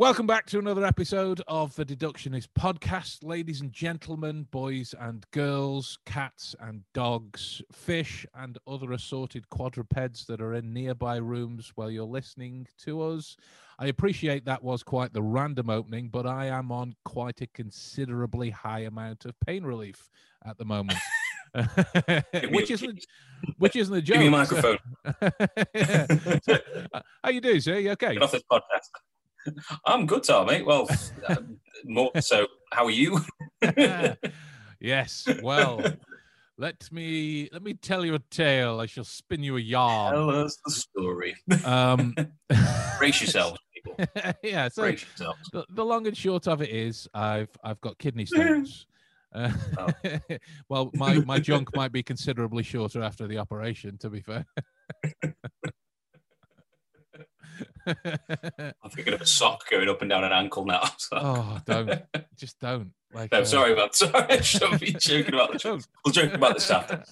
Welcome back to another episode of the Deductionist podcast, ladies and gentlemen, boys and girls, cats and dogs, fish and other assorted quadrupeds that are in nearby rooms while you're listening to us. I appreciate that was quite the random opening, but I am on quite a considerably high amount of pain relief at the moment. which isn't which isn't a joke. Give me a microphone. So- uh, how you doing, sir? You okay? Get off this podcast. I'm good, Tom, mate. Well, uh, more so. How are you? yes. Well, let me let me tell you a tale. I shall spin you a yarn. Tell us the story. Um, Brace yourselves, people. yeah. So Brace yourselves. the, the long and short of it is, I've I've got kidney stones. Uh, Oh. well, my my junk might be considerably shorter after the operation. To be fair. I'm thinking of a sock going up and down an ankle now. So. oh, don't just don't. Like, No, uh, sorry about sorry. I shouldn't be joking about the don't. We'll joke about this after.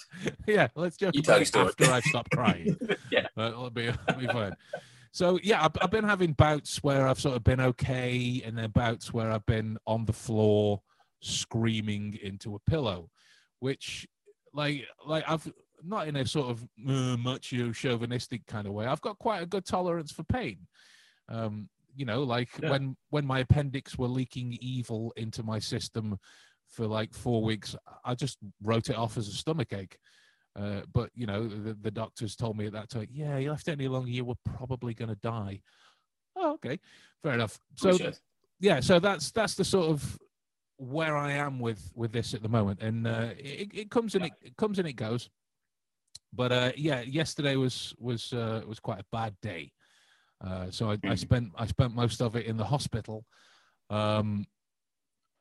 yeah, let's joke You about tell it after I've stopped crying. Yeah. Uh, it'll be, it'll be fine. So yeah, I've, I've been having bouts where I've sort of been okay, and then bouts where I've been on the floor screaming into a pillow, which like like I've not in a sort of uh, macho chauvinistic kind of way. I've got quite a good tolerance for pain. Um, you know, like Yeah. when when my appendix were leaking evil into my system for like four weeks, I just wrote it off as a stomach ache. Uh, but you know, the, the doctors told me at that time, yeah, you left it any longer, you were probably going to die. Oh, okay, fair enough. So yeah, so that's that's the sort of where I am with with this at the moment, and uh, it, it comes and it, it comes and it goes. But uh, yeah, yesterday was was uh, was quite a bad day. Uh, so I, I Mhm. spent I spent most of it in the hospital, um,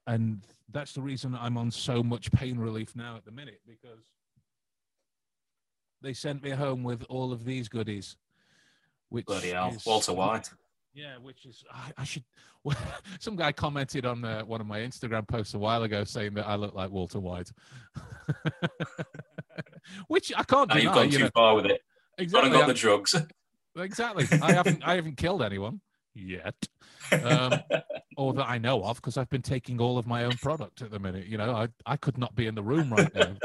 and that's the reason I'm on so much pain relief now at the minute because they sent me home with all of these goodies. Which Bloody hell. is- Walter White. yeah, which is I, I should. Some guy commented on uh, one of my Instagram posts a while ago saying that I look like Walter White, which I can't deny. you've gone you too know, far with it. Gone exactly, and got the drugs. exactly. I haven't I haven't killed anyone yet, um, or that I know of, because I've been taking all of my own product at the minute. You know, I I could not be in the room right now.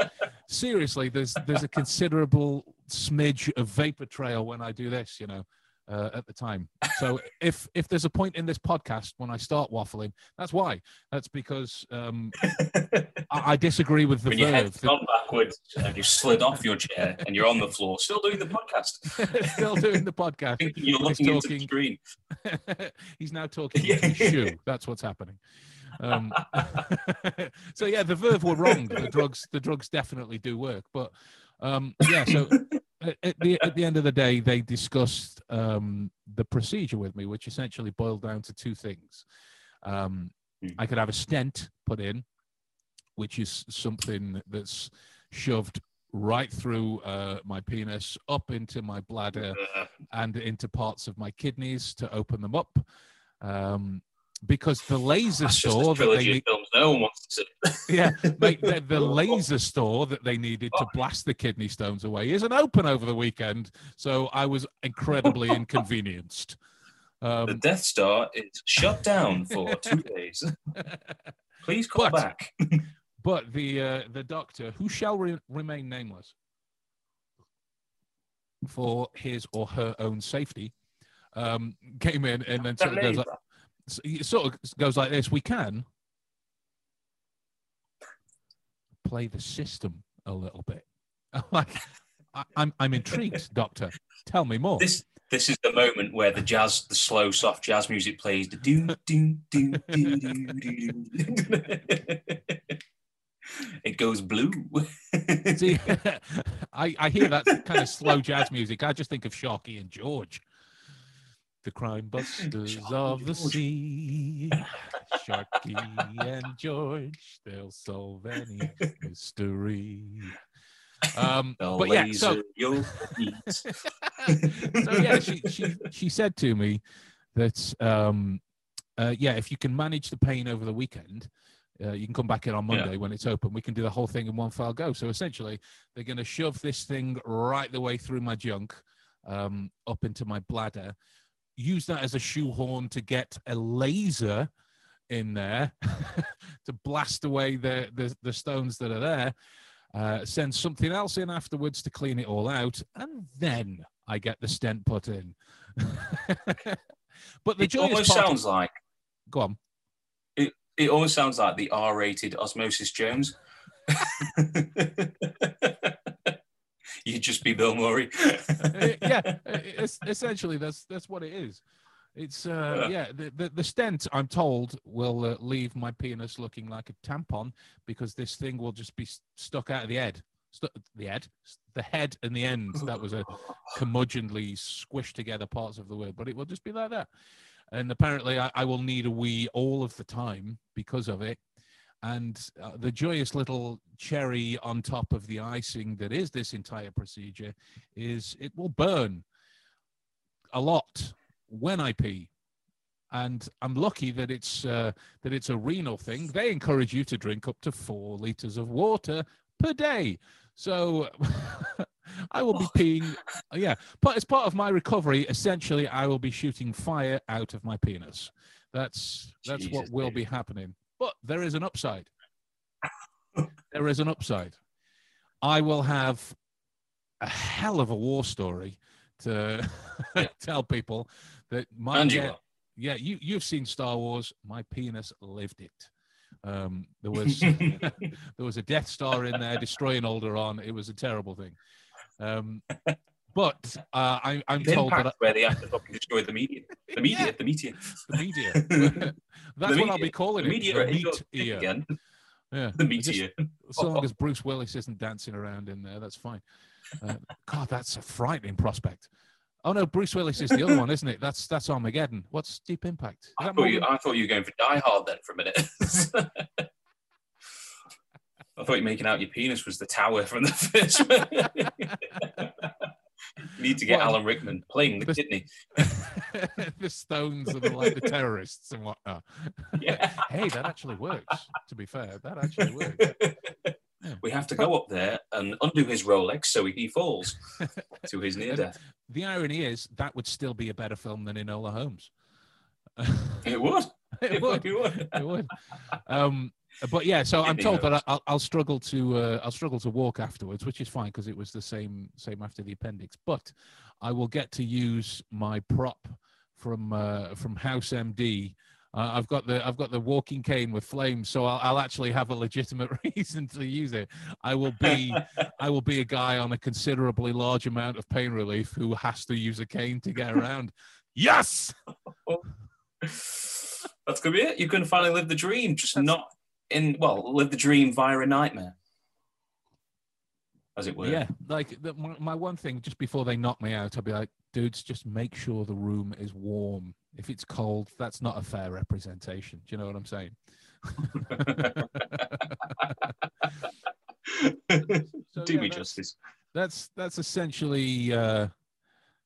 Seriously, there's there's a considerable smidge of vapor trail when I do this. You know. Uh, at the time, so if if there's a point in this podcast when I start waffling, that's why. That's because um, I, I disagree with the when your verb. head's gone backwards and you slid off your chair and you're on the floor, still doing the podcast. Still doing the podcast. You're He's looking into the talking- screen. He's now talking Yeah. shoe. That's what's happening. Um, so yeah, the Verve were wrong. The drugs, the drugs definitely do work. But um, yeah, so at, the at the end of the day, they discussed um, the procedure with me, which essentially boiled down to two things. Um, Hmm. I could have a stent put in, which is something that's shoved right through uh, my penis up into my bladder Uh, and into parts of my kidneys to open them up. Um, because the laser that's store that they need, films no one wants to see. yeah, mate, the, the laser store that they needed to blast the kidney stones away isn't open over the weekend, so I was incredibly inconvenienced. The Um, Death Star is shut down for two days. Please call But- back. but the uh, the doctor, who shall re- remain nameless for his or her own safety, um, came in and then sort of goes like, it sort of goes like this: We can play the system a little bit. like, I, I'm I'm intrigued, Doctor. Tell me more. This this is the moment where the jazz, the slow, soft jazz music plays. The do do do do do do. It goes blue. See, I, I hear that kind of slow jazz music. I just think of Sharky and George. The crime busters of the George. sea. Sharky and George, they'll solve any mystery. Um, The but yeah, so so yeah, she, she she said to me that um, uh, yeah, if you can manage the pain over the weekend, uh, you can come back in on Yeah. Monday when it's open. We can do the whole thing in one file go. So essentially, they're going to shove this thing right the way through my junk, um, up into my bladder, use that as a shoehorn to get a laser in there to blast away the, the, the stones that are there. Uh, send something else in afterwards to clean it all out, and then I get the stent put in. but the It almost sounds like go on. it, it almost sounds like the R-rated Osmosis Jones. You'd just be Bill Murray. Uh, yeah, uh, essentially that's that's what it is. It's uh, Yeah. the, the the stent I'm told will uh, leave my penis looking like a tampon because this thing will just be stuck out of the head, Stu- the head, the head and the end. That was a curmudgeonly squished together parts of the word, but it will just be like that. And apparently, I, I will need a wee all of the time because of it. And uh, the joyous little cherry on top of the icing that is this entire procedure is it will burn a lot when I pee. And I'm lucky that it's uh, that it's a renal thing. They encourage you to drink up to four liters of water per day. So I will be peeing. Yeah, but as part of my recovery, essentially, I will be shooting fire out of my penis. That's that's what will David. be happening. But there is an upside. there is an upside. I will have a hell of a war story to tell people that my yeah, yeah you you've seen Star Wars. My penis lived it. Um, there was there was a Death Star in there destroying Alderaan. It was a terrible thing. Um, but uh, I, I'm The told that impact where they have to fucking destroy the media. The media, Yeah. the media. the media. That's The what I'll be calling The it. media the meat again. Yeah. The I just- media. so long as Bruce Willis isn't dancing around in there, that's fine. Uh, God, that's a frightening prospect. Oh no, Bruce Willis is the other one, isn't it? That's that's Armageddon. What's Deep Impact? Is I thought, you, I thought you were going for Die Hard then for a minute. I thought you were making out your penis was the tower from the first one. need to get Well, Alan Rickman playing the this- kidney. the Stones are the, like the terrorists and whatnot. Yeah. Hey, that actually works. To be fair, that actually works. We have to go up there and undo his Rolex so he falls to his near death. The irony is that would still be a better film than Enola Holmes. It would. it would. It would. It would. Um, but yeah, so I'm told that. I'll, I'll struggle to uh, I'll struggle to walk afterwards, which is fine because it was the same same after the appendix. But I will get to use my prop from uh, from House MD. Uh, I've got the I've got the walking cane with flames, so I'll, I'll actually have a legitimate reason to use it. I will be I will be a guy on a considerably large amount of pain relief who has to use a cane to get around. Yes. That's gonna be it. You can finally live the dream, just That's- not in well, live the dream via a nightmare, as it were. Yeah, like the, my, my one thing just before they knock me out, I'll be like, dudes, just make sure the room is warm. If it's cold, that's not a fair representation. Do you know what I'm saying? So, Do yeah, me that's- justice. That's that's essentially uh,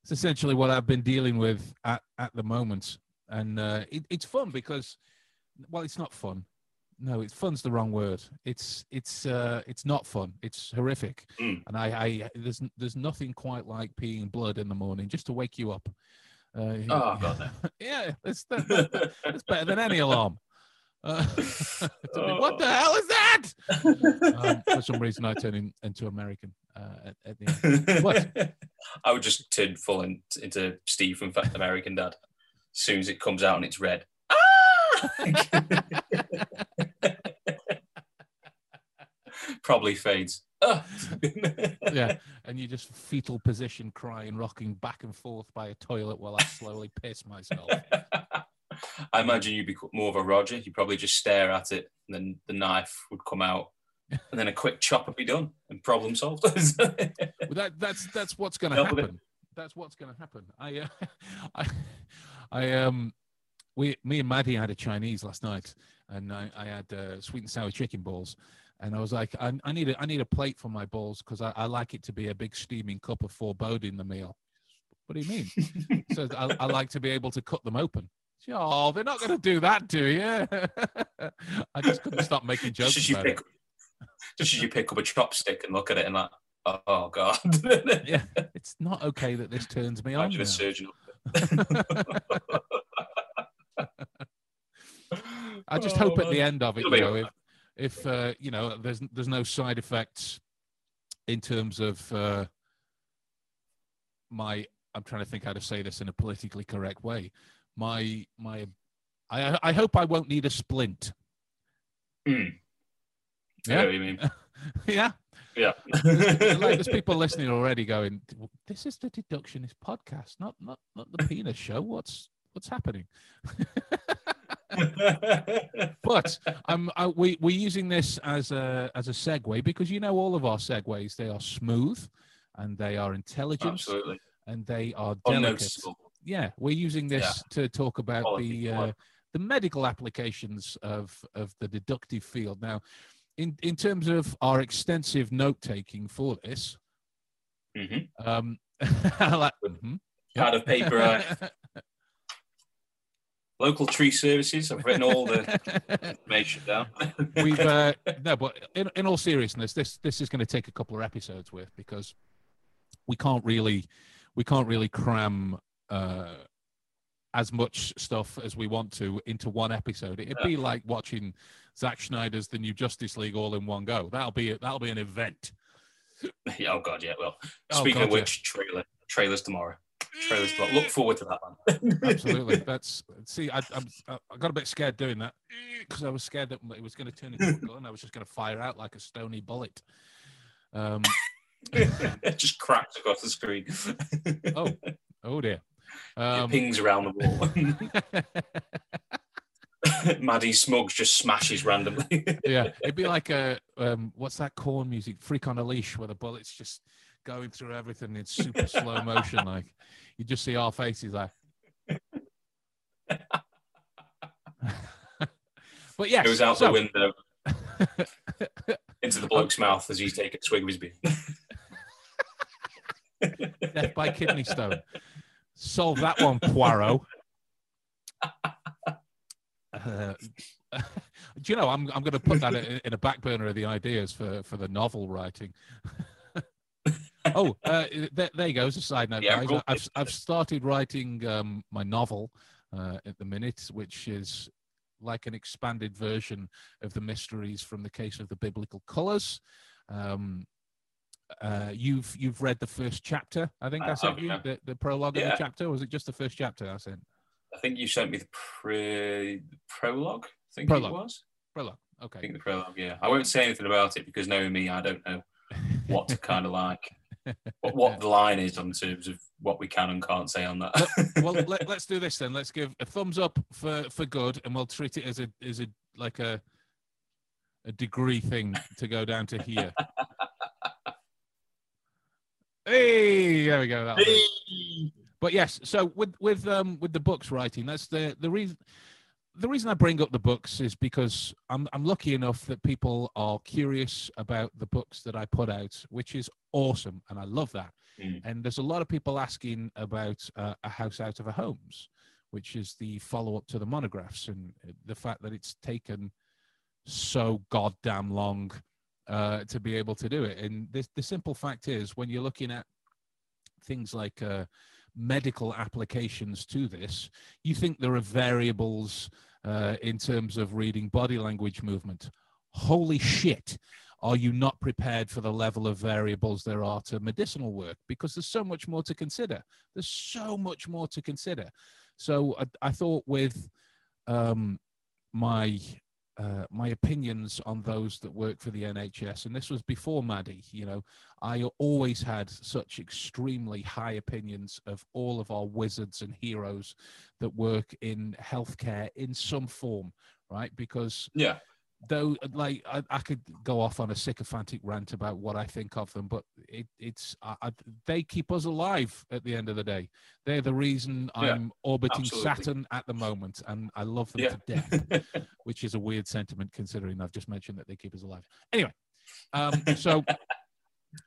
it's essentially what I've been dealing with at, at the moment, and uh, it, it's fun because, well, it's not fun. No, it's fun's the wrong word. It's it's uh, it's not fun. It's horrific, Mm. and I, I there's there's nothing quite like peeing blood in the morning just to wake you up. Uh, Oh god, yeah, it's that, that- that's better than any alarm. Uh, what the hell is that? Um, for some reason, I turn in, into American uh, at, at the end. What? I would just turn full in, into Steve from Fat American Dad as soon as it comes out and it's red. Probably fades. Ah. yeah, and you just fetal position crying, rocking back and forth by a toilet while I slowly piss myself. I imagine you'd be more of a Roger. You'd probably just stare at it, and then the knife would come out, and then a quick chop would be done, and problem solved. Well, that that's that's what's going to happen. That's what's going to happen. I, uh, I, I um, we, me and Maddie had a Chinese last night, and I, I had uh, sweet and sour chicken balls, and I was like, I, I need a I need a plate for my balls because I, I like it to be a big steaming cup of foreboding the meal. What do you mean? so I, I like to be able to cut them open. She, Oh, they're not going to do that, do you? I just couldn't stop making just jokes as about pick, it. just as you pick up a chopstick and look at it and like, oh god. Yeah, it's not okay that this turns me on. Imagine a surgeon. I just hope at the Oh, end of it, you know, if, if uh, you know, there's there's no side effects in terms of uh, my. I'm trying to think how to say this in a politically correct way. My my, I I hope I won't need a splint. I Yeah. you mean. yeah, Yeah. like there's people listening already going, "This is the deductionist podcast, not not not the penis show. What's what's happening?" But um, I, we we're using this as a as a segue because you know all of our segues they are smooth and they are intelligent Absolutely. and they are delicate. Yeah, we're using this to talk about Quality the uh, the medical applications of of the deductive field. Now, in in terms of our extensive note taking for this, Mhm. um, like- mhm. Pad of paper. local tree services. I've written all the information down. we've uh, no, but in, in all seriousness, this this is going to take a couple of episodes with because we can't really we can't really cram uh, as much stuff as we want to into one episode. It'd be like watching Zack Snyder's The New Justice League all in one go. That'll be that'll be an event. yeah, oh god, yeah. Well, Oh, speaking God, of yeah. which, trailer trailers tomorrow. Trailers tomorrow. Look forward to that one. Absolutely. That's see, I, I'm, I got a bit scared doing that because I was scared that it was going to turn into a gun. I was just going to fire out like a stony bullet. Um, it just cracks across the screen. oh, oh dear. it Um, pings around the wall. Maddie Smugs just smashes randomly. yeah, it'd be like a um, what's that Korn music? Freak on a leash, where the bullets just going through everything in super slow motion. Like you just see our faces like. but yes, Goes out so, the window into the bloke's mouth as he's taking a swig of his beer. death by kidney stone. Solve that one, Poirot. Uh, do you know I'm I'm going to put that in, in a back burner of the ideas for for the novel writing. Oh, uh, there, there you go. As a side note, Yeah, guys, cool. I've I've started writing um, my novel uh, at the minute, which is like an expanded version of the mysteries from the case of the biblical colors. Um, uh, you've you've read the first chapter, I think I, I sent you yeah. the, the prologue of the chapter. Or was it just the first chapter I sent? I think you sent me the pre- prologue. I think Prologue. it was. Prologue. Okay. I think the prologue. Yeah, I won't say anything about it because knowing me, I don't know what to kind of like, what, what the line is on terms of what we can and can't say on that. well, let, let's do this then. Let's give a thumbs up for for good, and we'll treat it as a as a like a a degree thing to go down to here. hey, there we go. that'll. But yes, so with with um with the books writing, that's the the reason. The reason I bring up the books is because I'm I'm lucky enough that people are curious about the books that I put out, which is awesome, and I love that. Mm. And there's a lot of people asking about uh, a house out of a homes, which is the follow up to the monographs, and the fact that it's taken so goddamn long uh, to be able to do it. And this, the simple fact is, when you're looking at things like uh, medical applications to this, you think there are variables uh, in terms of reading body language movement. Holy shit. Are you not prepared for the level of variables there are to medicinal work? Because there's so much more to consider. There's so much more to consider. So I, I thought with um, my uh, my opinions on those that work for the NHS, and this was before Maddie. You know, I always had such extremely high opinions of all of our wizards and heroes that work in healthcare in some form, right? Because Yeah, though like I, I could go off on a sycophantic rant about what I think of them, but it, it's I, I, they keep us alive at the end of the day. They're the reason Yeah, I'm orbiting absolutely. Saturn at the moment, and I love them Yeah. to death, which is a weird sentiment considering I've just mentioned that they keep us alive. Anyway, um, so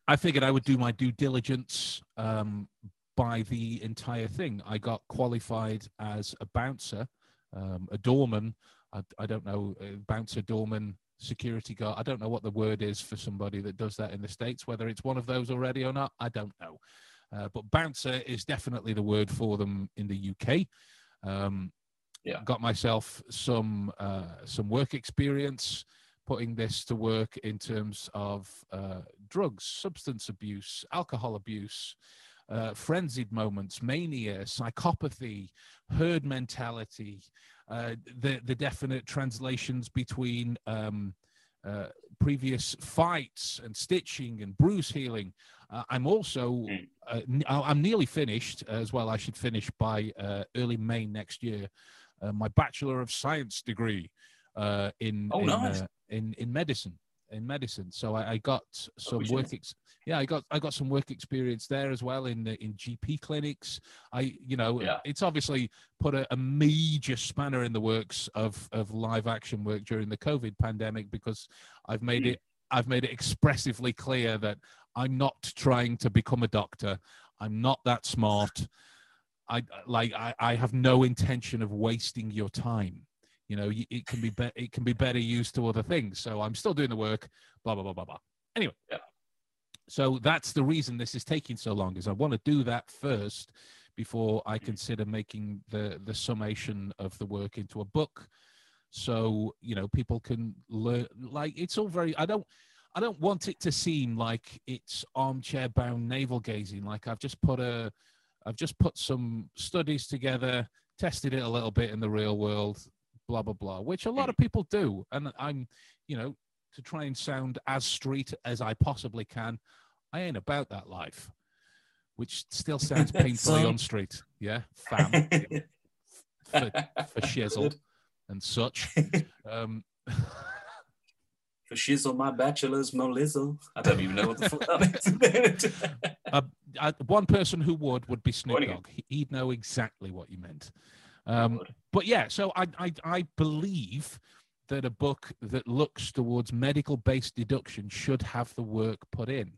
I figured I would do my due diligence um, by the entire thing. I got qualified as a bouncer, um, a doorman. I, I don't know, uh, bouncer, doorman, security guard. I don't know what the word is for somebody that does that in the States, whether it's one of those already or not. I don't know. Uh, but bouncer is definitely the word for them in the UK. Um, Yeah. Got myself some uh, some work experience putting this to work in terms of uh, drugs, substance abuse, alcohol abuse, uh, frenzied moments, mania, psychopathy, herd mentality, uh, the the definite translations between um, uh, previous fights and stitching and bruise healing. Uh, I'm also Mm. uh, n- I- I'm nearly finished as well. I should finish by uh, early May next year. Uh, my Bachelor of Science degree uh, in Oh, in, nice. uh, in in medicine in medicine. So I, I got some we work. Ex- yeah, I got I got some work experience there as well in the, in GP clinics. I you know Yeah. it's obviously put a, a major spanner in the works of of live action work during the COVID pandemic because I've made Mm. it I've made it expressively clear that I'm not trying to become a doctor. I'm not that smart. I like I, I have no intention of wasting your time. You know, it can be, be it can be better used to other things. So I'm still doing the work. Blah blah blah blah blah. Anyway, Yeah. so that's the reason this is taking so long. Is I want to do that first before Mm. I consider making the the summation of the work into a book. So you know, people can learn. Like it's all very. I don't. I don't want it to seem like it's armchair bound navel gazing. Like I've just put a, I've just put some studies together, tested it a little bit in the real world, blah blah blah, which a lot of people do. And I'm, you know, to try and sound as street as I possibly can, I ain't about that life, which still sounds painfully on street. Yeah, fam for, for shizzle and such. Um, For shizzle, my bachelor's molizzle. I don't even know what the fuck that means. uh, uh, one person who would would be Snoop Dogg. He'd know exactly what you meant. Um, but yeah, so I, I I believe that a book that looks towards medical based deduction should have the work put in.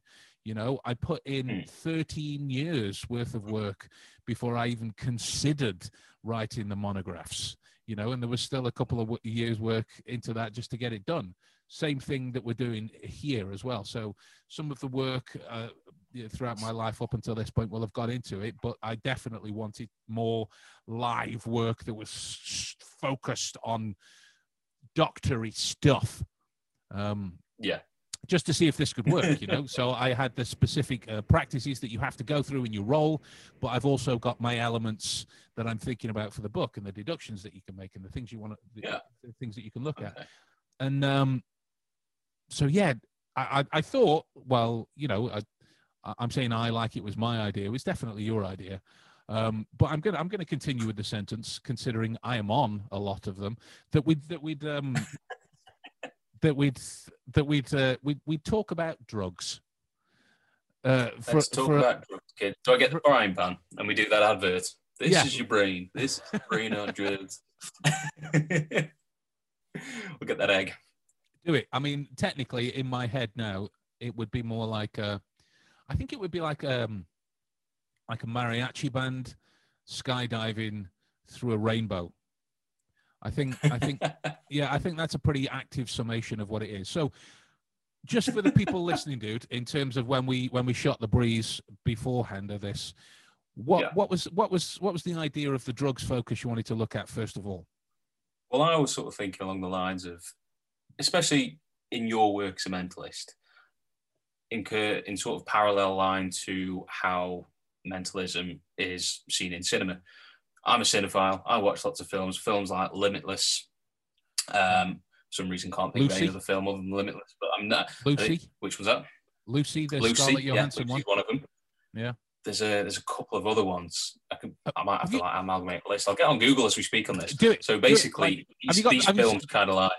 You know, I put in Hmm. 13 years worth of work before I even considered writing the monographs. You know, and there was still a couple of w- years work into that just to get it done. Same thing that we're doing here as well. So some of the work uh, you know, throughout my life up until this point will have got into it, but I definitely wanted more live work that was focused on doctory stuff. Um, Yeah. just to see if this could work, you know. so I had the specific uh, practices that you have to go through in your role, but I've also got my elements that I'm thinking about for the book and the deductions that you can make and the things you want to, the, Yeah. the things that you can look at and um, so yeah, I, I I thought, well, you know, I- I'm saying I like it was my idea. It was definitely your idea. Um, but I'm gonna I'm gonna continue with the sentence, considering I am on a lot of them. That we'd that we'd um, that we'd that we'd uh, we'd we'd talk about drugs. Uh, for, Let's talk for- about drugs, kid. Do I get the frying pan and we do that advert? This Yeah. is your brain. This is your brain on drugs. we'll get that egg. do it. I mean, technically, in my head now, it would be more like a, I think it would be like um, like a mariachi band skydiving through a rainbow. I think, I think, yeah, I think that's a pretty active summation of what it is. So, just for the people listening, dude, in terms of when we when we shot the breeze beforehand of this, what Yeah. what was what was what was the idea of the drugs focus you wanted to look at first of all? Well, I was sort of thinking along the lines of, especially in your work as a mentalist, in, in sort of parallel line to how mentalism is seen in cinema. I'm a cinephile. I watch lots of films, films like Limitless. Um, for some reason, can't think of Lucy? any other film other than Limitless, but I'm not. Lucy, Which was that? Lucy, the Lucy, Scarlett yeah, Johansson Lucy's one. one of them. Yeah. There's a there's a couple of other ones. I can I might have have to you- like amalgamate a list. I'll get on Google as we speak on this. Do it. So do it. basically, Like, these, got- these films kind of like.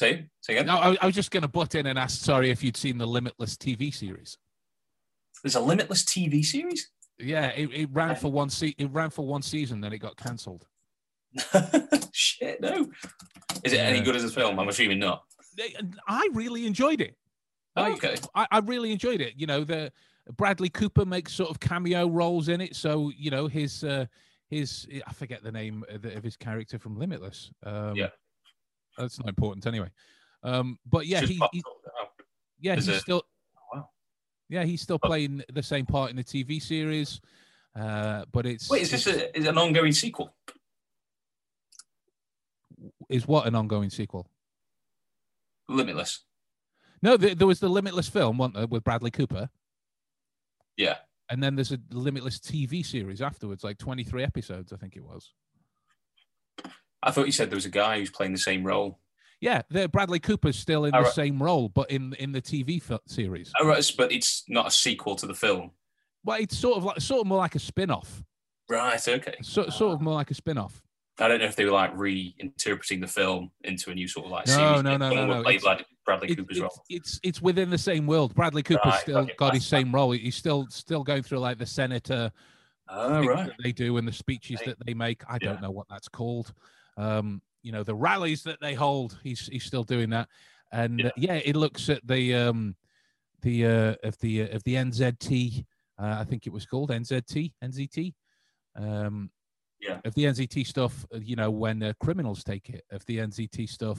Say, say again. No, I, I was just going to butt in and ask. Sorry if you'd seen the Limitless TV series. There's a Limitless TV series. Yeah, it, it ran for one se- It ran for one season, then it got cancelled. Shit, no. Is it any good as a film? I'm assuming not. I really enjoyed it. Oh, I- okay. I, I really enjoyed it. You know, the Bradley Cooper makes sort of cameo roles in it. So you know his uh, his I forget the name of of his character from Limitless. Um, Yeah. That's not important anyway. Um, but yeah, he, he yeah There's he's a- still Oh, wow. Yeah, he's still playing the same part in the TV series, uh, but it's Wait, is this a, is an ongoing sequel? is what an ongoing sequel? Limitless. No, there, there was the Limitless film, wasn't there, with Bradley Cooper, Yeah. and then there's a Limitless TV series afterwards, like 23 episodes, I think it was. I thought you said there was a guy who's playing the same role. Yeah, the Bradley Cooper's still in Oh, the right. same role, but in in the TV series. Oh, right, but it's not a sequel to the film. Well, it's sort of like sort of more like a spin-off. Right. Okay. So, sort of more like a spin-off. I don't know if they were like reinterpreting the film into a new sort of like No, series. no, no, no, no, Play it's- Brad- Bradley It- Cooper's it's, role. it's it's within the same world. Bradley Cooper's Right, still got his same role. He's still still going through like the senator Oh, right. that they do and the speeches Right. that they make. I don't know what that's called. Um, you know, the rallies that they hold. He's he's still doing that, and Yeah. uh, yeah, it looks at the um, the uh, of the uh, of the NZT. Uh, I think it was called NZT NZT. Um, Yeah. Of the NZT stuff, uh, you know, when uh, criminals take it. Of the NZT stuff,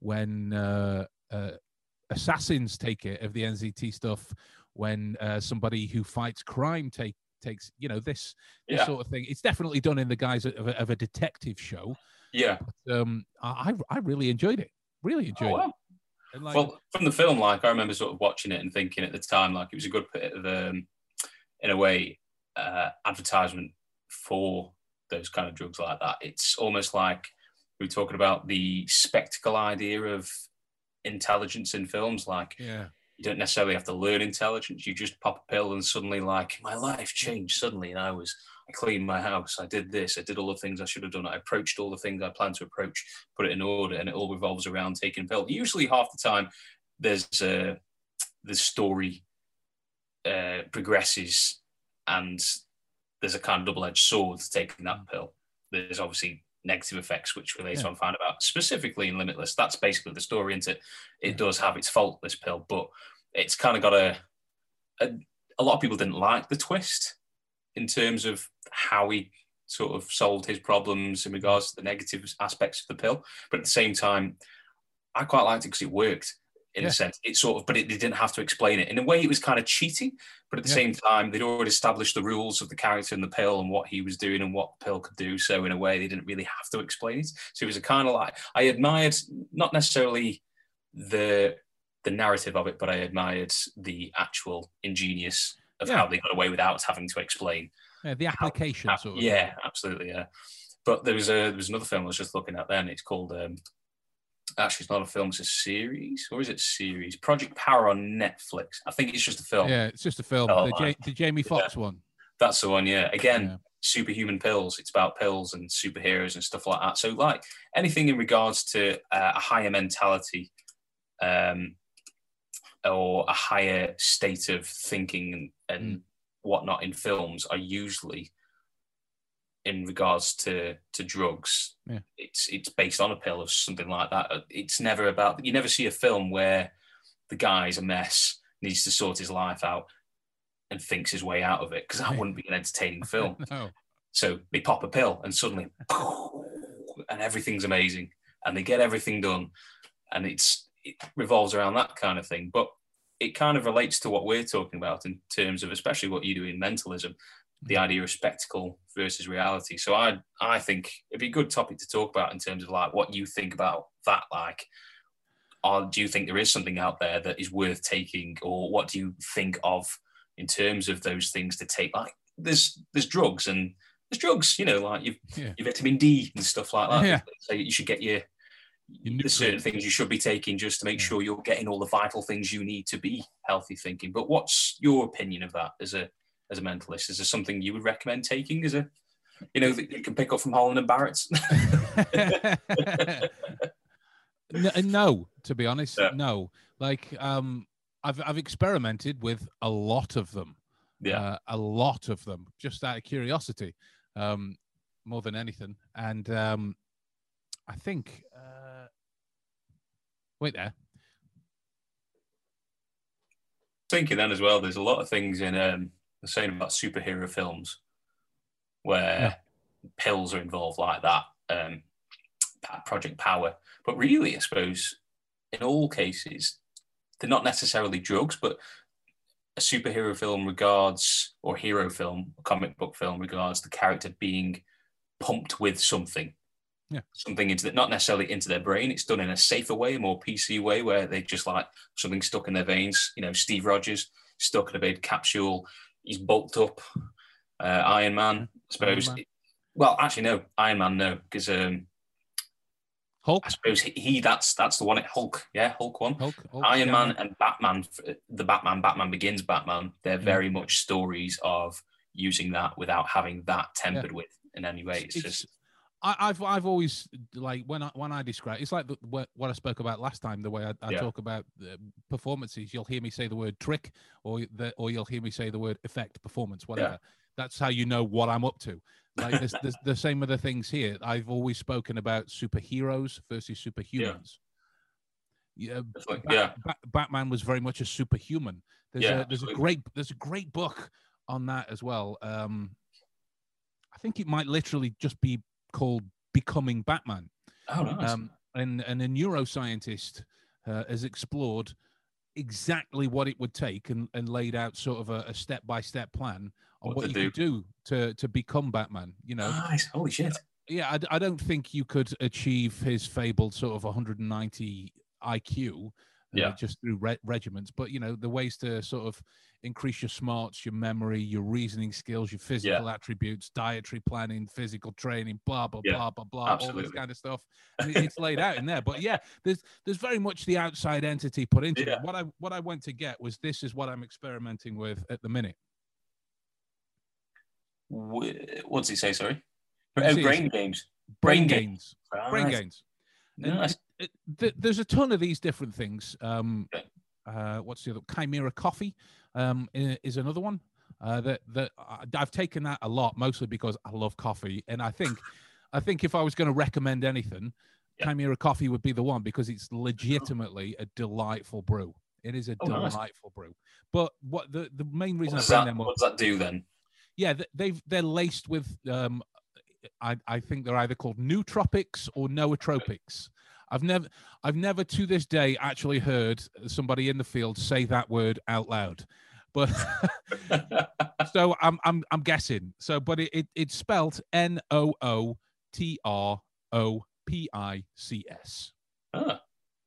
when uh, uh, assassins take it. Of the NZT stuff, when uh, somebody who fights crime take takes you know this this Yeah. sort of thing. It's definitely done in the guise of a, of a detective show. Yeah. Um, I I really enjoyed it. Really enjoyed Oh, it. wow. And like, Well, from the film, like I remember sort of watching it and thinking at the time, like it was a good bit of, um, in a way, uh, advertisement for those kind of drugs like that. It's almost like we are talking about the spectacle idea of intelligence in films. Like yeah, you don't necessarily have to learn intelligence. You just pop a pill and suddenly, like my life changed suddenly, and I was I cleaned my house, I did this, I did all the things I should have done, I approached all the things I planned to approach, put it in order, and it all revolves around taking pill. Usually, half the time, there's uh, the story uh, progresses, and there's a kind of double-edged sword to taking that pill. There's obviously negative effects, which we later Yeah. on find about specifically in Limitless. That's basically the story, isn't it? It Yeah. does have its fault, this pill, but it's kind of got a, a. A lot of people didn't like the twist in terms of how he sort of solved his problems in regards to the negative aspects of the pill. But at the same time, I quite liked it because it worked in Yeah. a sense. It sort of, but it, they didn't have to explain it. In a way, it was kind of cheating. But at the Yeah. same time, they'd already established the rules of the character and the pill and what he was doing and what the pill could do. So in a way, they didn't really have to explain it. So it was a kind of like I admired not necessarily the the narrative of it, but I admired the actual ingenious of Yeah. how they got away without having to explain. yeah, the application Uh, sort of. yeah, absolutely, yeah. But there was a there was another film I was just looking at then. It's called um, actually it's not a film, it's a series, or is it series? Project Power on Netflix. I think it's just a film. Yeah, it's just a film. Oh, the, ja- the Jamie Foxx one. That's the one, yeah. Again, Yeah. superhuman pills. It's about pills and superheroes and stuff like that. So, like anything in regards to uh, a higher mentality, um, or a higher state of thinking and, Mm. whatnot in films are usually in regards to to drugs. Yeah. It's it's based on a pill or something like that. It's never about. You never see a film where the guy's a mess, needs to sort his life out, and thinks his way out of it because that wouldn't be an entertaining film. no. So they pop a pill and suddenly, and everything's amazing, and they get everything done, and it's it revolves around that kind of thing. But it kind of relates to what we're talking about in terms of, especially what you do in mentalism, the mm-hmm. idea of spectacle versus reality. So I I think it'd be a good topic to talk about in terms of like what you think about that. Like, or do you think there is something out there that is worth taking, or what do you think of in terms of those things to take? Like, there's there's drugs and there's drugs, you know, like you've, Yeah. your vitamin D and stuff like that. Yeah. So you should get your, Your there's certain things you should be taking just to make Yeah. sure you're getting all the vital things you need to be healthy thinking. But what's your opinion of that as a as a mentalist? Is there something you would recommend taking as a you know that you can pick up from Holland and Barrett's? no, no, to be honest, Yeah. no. Like, um, I've I've experimented with a lot of them. yeah. uh, a lot of them, just out of curiosity, um, more than anything. And um, I think, uh, wait there. thinking then as well, there's a lot of things in um the saying about superhero films where pills are involved like that, um, Project Power. But really, I suppose in all cases, they're not necessarily drugs, but a superhero film regards, or hero film, comic book film regards the character being pumped with something. Yeah. Something into that, not necessarily into their brain. It's done in a safer way, a more PC way, where they just like something stuck in their veins. You know, Steve Rogers stuck in a big capsule. He's bulked up. Uh, Iron Man, I suppose. Man. Well, actually, no. Iron Man, no, because um, Hulk, I suppose he, he that's that's the one. Hulk, yeah, Hulk one. Hulk, Hulk, Iron yeah. Man and Batman, the Batman, Batman Begins Batman, they're Yeah. very much stories of using that without having that tempered with in any way. It's, It's- just I, I've I've always like when I when I describe it's like the, what, what I spoke about last time. The way I, I Yeah. talk about uh, performances, you'll hear me say the word trick, or the, or you'll hear me say the word effect, performance, whatever. That's how you know what I'm up to. Like there's, there's the same with the things here. I've always spoken about superheroes versus superhumans. Yeah, definitely- Bat- yeah, Ba- Batman was very much a superhuman. There's Yeah, a there's a great there's a great book on that as well. Um, I think it might literally just be called Becoming Batman. oh nice. Um, and and a neuroscientist uh, has explored exactly what it would take and, and laid out sort of a step by step plan on What what, you could do to to become Batman. You know, nice, holy shit! yeah, I, I don't think you could achieve his fabled sort of 190 IQ uh, Yeah. just through re- regiments. But you know, the ways to sort of increase your smarts, your memory, your reasoning skills, your physical attributes, dietary planning, physical training, blah blah Yeah, blah blah blah, all this kind of stuff. It's laid out in there. But yeah, there's there's very much the outside entity put into Yeah. it. What I what I went to get was this is what I'm experimenting with at the minute. Wh- What does he say? Sorry. Oh, brain games. Brain Brain game. gains. Brain Right. gains. And Nice. It- th- there's a ton of these different things. Um, uh, what's the other? Kimera Koffee um, is another one. Uh, that that I- I've taken that a lot, mostly because I love coffee, and I think, I think if I was going to recommend anything, Yeah. Kimera Koffee would be the one because it's legitimately a delightful brew. It is a Oh, nice. delightful brew. But what the the main What reason I does, bring that, them up what does that do then? yeah they've they're laced with um i i think they're either called nootropics or nootropics i've never i've never to this day actually heard somebody in the field say that word out loud but so i'm i'm i'm guessing. So but it, it it's spelled n o o t r o p i c s. Ah,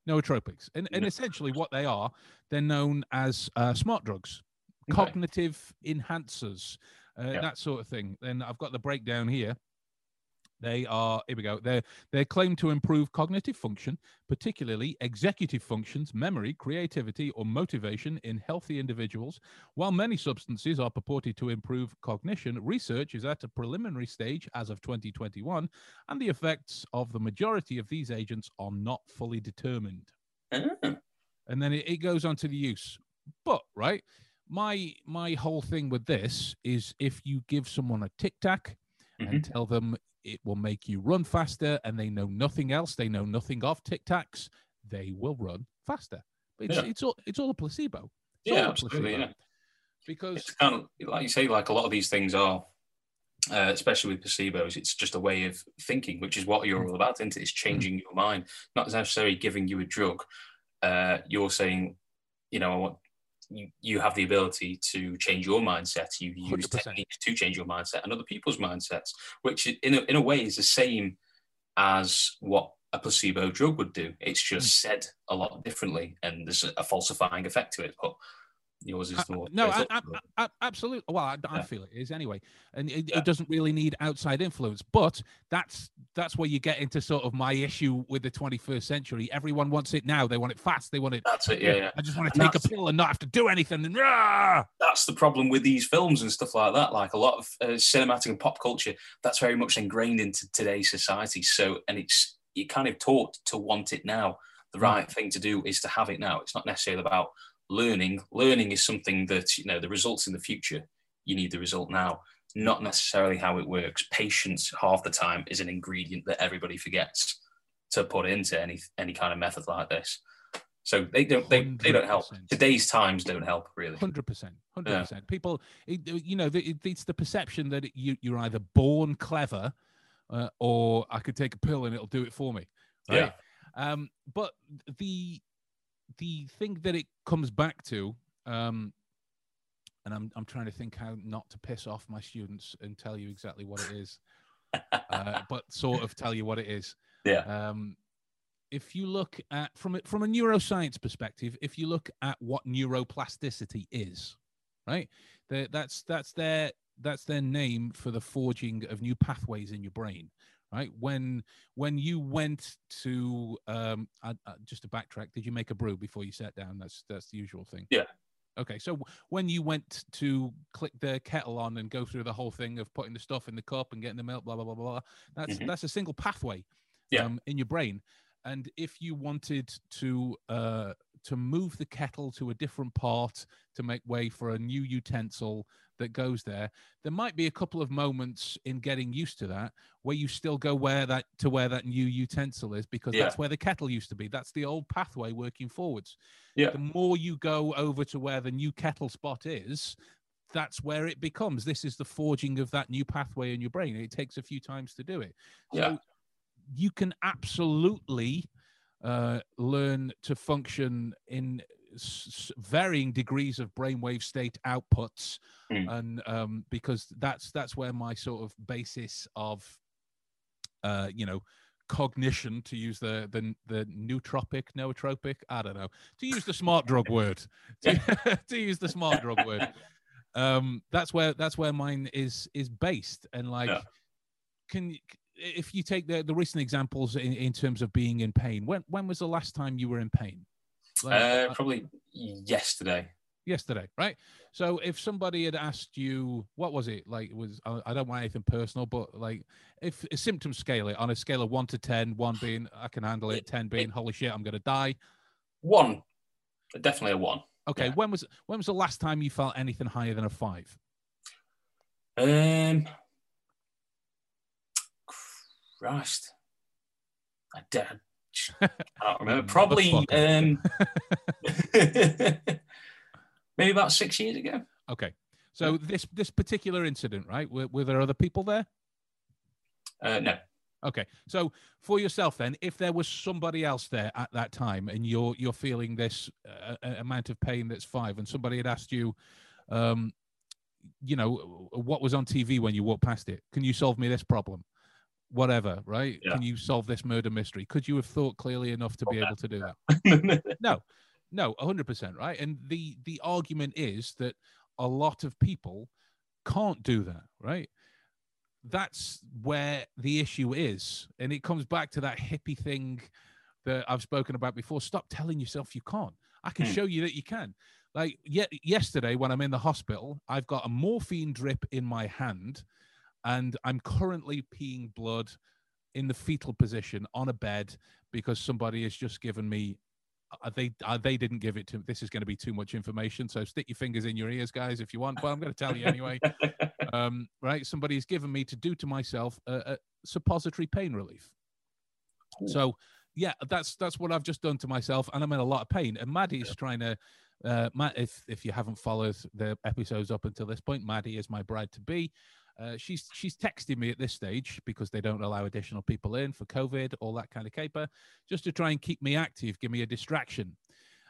nootropics and, and No- essentially what they are they're known as uh, smart drugs Okay. cognitive enhancers uh, Yeah. that sort of thing. Then i've got the breakdown here they are here we go they're they're claimed to improve cognitive function particularly executive functions memory creativity or motivation in healthy individuals. While many substances are purported to improve cognition research is at a preliminary stage as of 2021 and the effects of the majority of these agents are not fully determined. Ah, and then it, it goes on to the use. But right my my whole thing with this is if you give someone a tic tac and tell them it will make you run faster and they know nothing else they know nothing of tic tacs they will run faster but it's, Yeah. it's all it's all a placebo It's yeah, a absolutely. placebo. Yeah. because It's kind of like you say, like a lot of these things are, uh, especially with placebos, it's just a way of thinking, which is what you're all about, isn't it? It's changing your mind, not necessarily giving you a drug. Uh, you're saying, you know, I want you, you have the ability to change your mindset. You use 100%. techniques to change your mindset and other people's mindsets, which in a, in a way is the same as what a placebo drug would do. It's just hmm. said a lot differently, and there's a, a falsifying effect to it. But yours is Uh, more no, I, I. I, absolutely. Well, I, Yeah. feel it is anyway, and it, Yeah. it doesn't really need outside influence. But that's that's where you get into sort of my issue with the 21st century. Everyone wants it now. They want it fast. They want it. That's it. Yeah, yeah. I just want And to take a pill and not have to do anything. And rah! That's the problem with these films and stuff like that. Like a lot of uh, cinematic and pop culture, that's very much ingrained into today's society. So, and it's you're kind of taught to want it now. The Mm. right thing to do is to have it now. It's not necessarily about learning. Learning is something that you know the results in the future. You need the result now, not necessarily how it works. Patience, half the time, is an ingredient that everybody forgets to put into any any kind of method like this. So they don't they, they don't help. Today's times don't help really. Hundred percent, hundred Yeah. percent. People, it, you know, it, it's the perception that you you're either born clever, uh, or I could take a pill and it'll do it for me. Right? Um, but the the thing that it comes back to, um, and I'm I'm trying to think how not to piss off my students and tell you exactly what it is, uh, but sort of tell you what it is. Yeah. Um, if you look at from it from a neuroscience perspective, if you look at what neuroplasticity is, right, that's that's their that's their name for the forging of new pathways in your brain right when when you went to um uh, uh, just to backtrack did you make a brew before you sat down that's that's the usual thing Yeah. okay so when you went to click the kettle on and go through the whole thing of putting the stuff in the cup and getting the milk blah blah blah blah that's Mhm. that's a single pathway Yeah. um, in your brain and if you wanted to uh to move the kettle to a different part to make way for a new utensil that goes there there might be a couple of moments in getting used to that where you still go where that to where that new utensil is because Yeah. that's where the kettle used to be that's the old pathway working forwards Yeah. the more you go over to where the new kettle spot is that's where it becomes this is the forging of that new pathway in your brain it takes a few times to do it Yeah. so you can absolutely uh, learn to function in s- varying degrees of brainwave state outputs Mm. and um, because that's that's where my sort of basis of uh, you know cognition to use the the the nootropic nootropic i don't know to use the smart drug word to, to use the smart drug word um that's where that's where mine is is based and like Yeah. can you- if you take the the recent examples in, in terms of being in pain when when was the last time you were in pain Like, Uh, uh, probably yesterday. yesterday right so if somebody had asked you what was it like it was I I don't want anything personal but like if a symptom scale it on a scale of 1 to ten, one being i can handle it 10 being holy shit i'm gonna die One. Definitely a one. okay Yeah. when was when was the last time you felt anything higher than a 5 Um, Christ, I don't, I don't remember. Probably um, maybe about six years ago. okay so this this particular incident right were, were there other people there Uh, no, Okay, so for yourself then, if there was somebody else there at that time, and you're you're feeling this uh, uh, amount of pain that's five, and somebody had asked you, um, you know, what was on TV when you walked past it? Can you solve me this problem? Whatever, right? Yeah. Can you solve this murder mystery? Could you have thought clearly enough to be able to do that? no no 100% right and the the argument is that a lot of people can't do that right that's where the issue is and it comes back to that hippie thing that i've spoken about before stop telling yourself you can't i can Hmm. show you that you can like yet yesterday when i'm in the hospital i've got a morphine drip in my hand and i'm currently peeing blood in the fetal position on a bed because somebody has just given me uh, they uh, they didn't give it to this is going to be too much information so stick your fingers in your ears guys if you want but i'm going to tell you anyway. Um right somebody's given me to do to myself a, a suppository pain relief. Ooh. so yeah that's that's what i've just done to myself and i'm in a lot of pain and maddie's trying to uh matt if if you haven't followed the episodes up until this point maddie is my bride to be uh, she's she's texting me at this stage because they don't allow additional people in for COVID, all that kind of caper, just to try and keep me active, give me a distraction.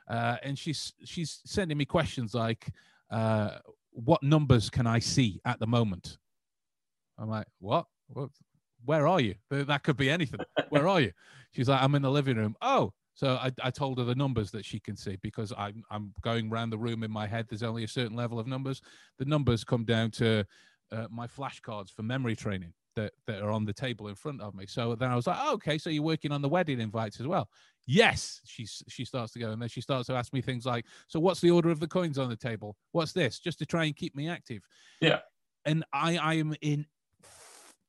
Uh, and she's she's sending me questions like, uh, "What numbers can I see at the moment?" I'm like, "What? what? Where are you? That could be anything. Where are you?" She's like, "I'm in the living room." Oh, so I, I told her the numbers that she can see because I'm I'm going around the room in my head. There's only a certain level of numbers. The numbers come down to uh, my flashcards for memory training that, that are on the table in front of me. So then I was like, oh, okay, so you're working on the wedding invites as well. Yes, she she starts to go, and then she starts to ask me things like, so what's the order of the coins on the table? What's this? Just to try and keep me active. Yeah. And I I am in.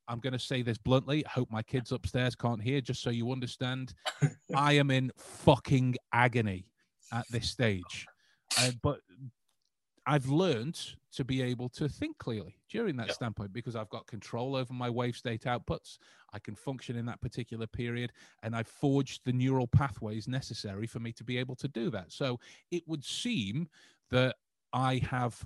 I'm going to say this bluntly. I hope my kids upstairs can't hear, just so you understand. I am in fucking agony at this stage. Uh, but I've learned to be able to think clearly during that Yeah. standpoint because I've got control over my wave state outputs. I can function in that particular period and I've forged the neural pathways necessary for me to be able to do that. So it would seem that I have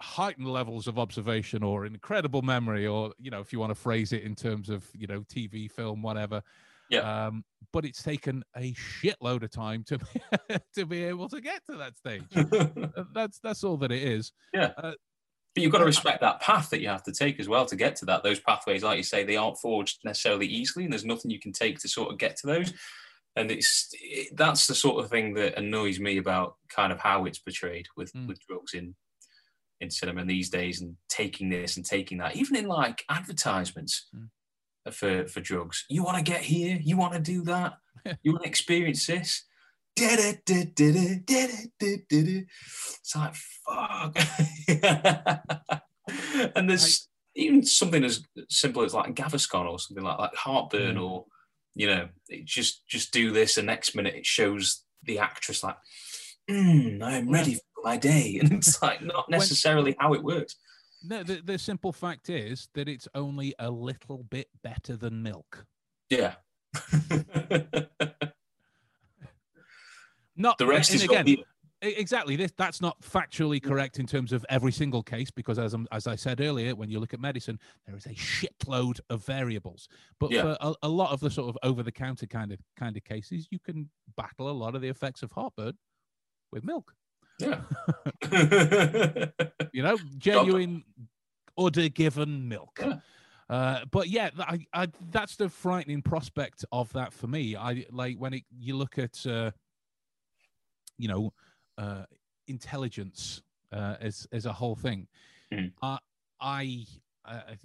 heightened levels of observation or incredible memory or you know if you want to phrase it in terms of you know tv film whatever Yeah. Um, but it's taken a shitload of time to to be able to get to that stage. That's that's all that it is. Yeah. Uh, But you've got to respect that path that you have to take as well to get to that. Those pathways, like you say, they aren't forged necessarily easily, and there's nothing you can take to sort of get to those. And it's it, that's the sort of thing that annoys me about kind of how it's portrayed with Mm. with drugs in in cinema these days, and taking this and taking that, even in like advertisements Mm for, for drugs. You want to get here? You want to do that? you want to experience this? It's like, fuck. and there's even something as simple as like Gaviscon or something like that, heartburn mm. or, you know, just just do this. And next minute it shows the actress like, mm, I'm ready for my day. And it's like not necessarily when, how it works no, the, the simple fact is that it's only a little bit better than milk. Yeah. Not the rest is again. Exactly. This that's not factually correct in terms of every single case because, as as I said earlier, when you look at medicine, there is a shitload of variables. But Yeah. for a, a lot of the sort of over-the-counter kind of kind of cases, you can battle a lot of the effects of heartburn with milk. yeah. You know, genuine, udder given milk. Yeah. Uh, but yeah, I, I, that's the frightening prospect of that for me. I like when it, you look at, uh, you know, uh, intelligence uh, as as a whole thing. Mm. I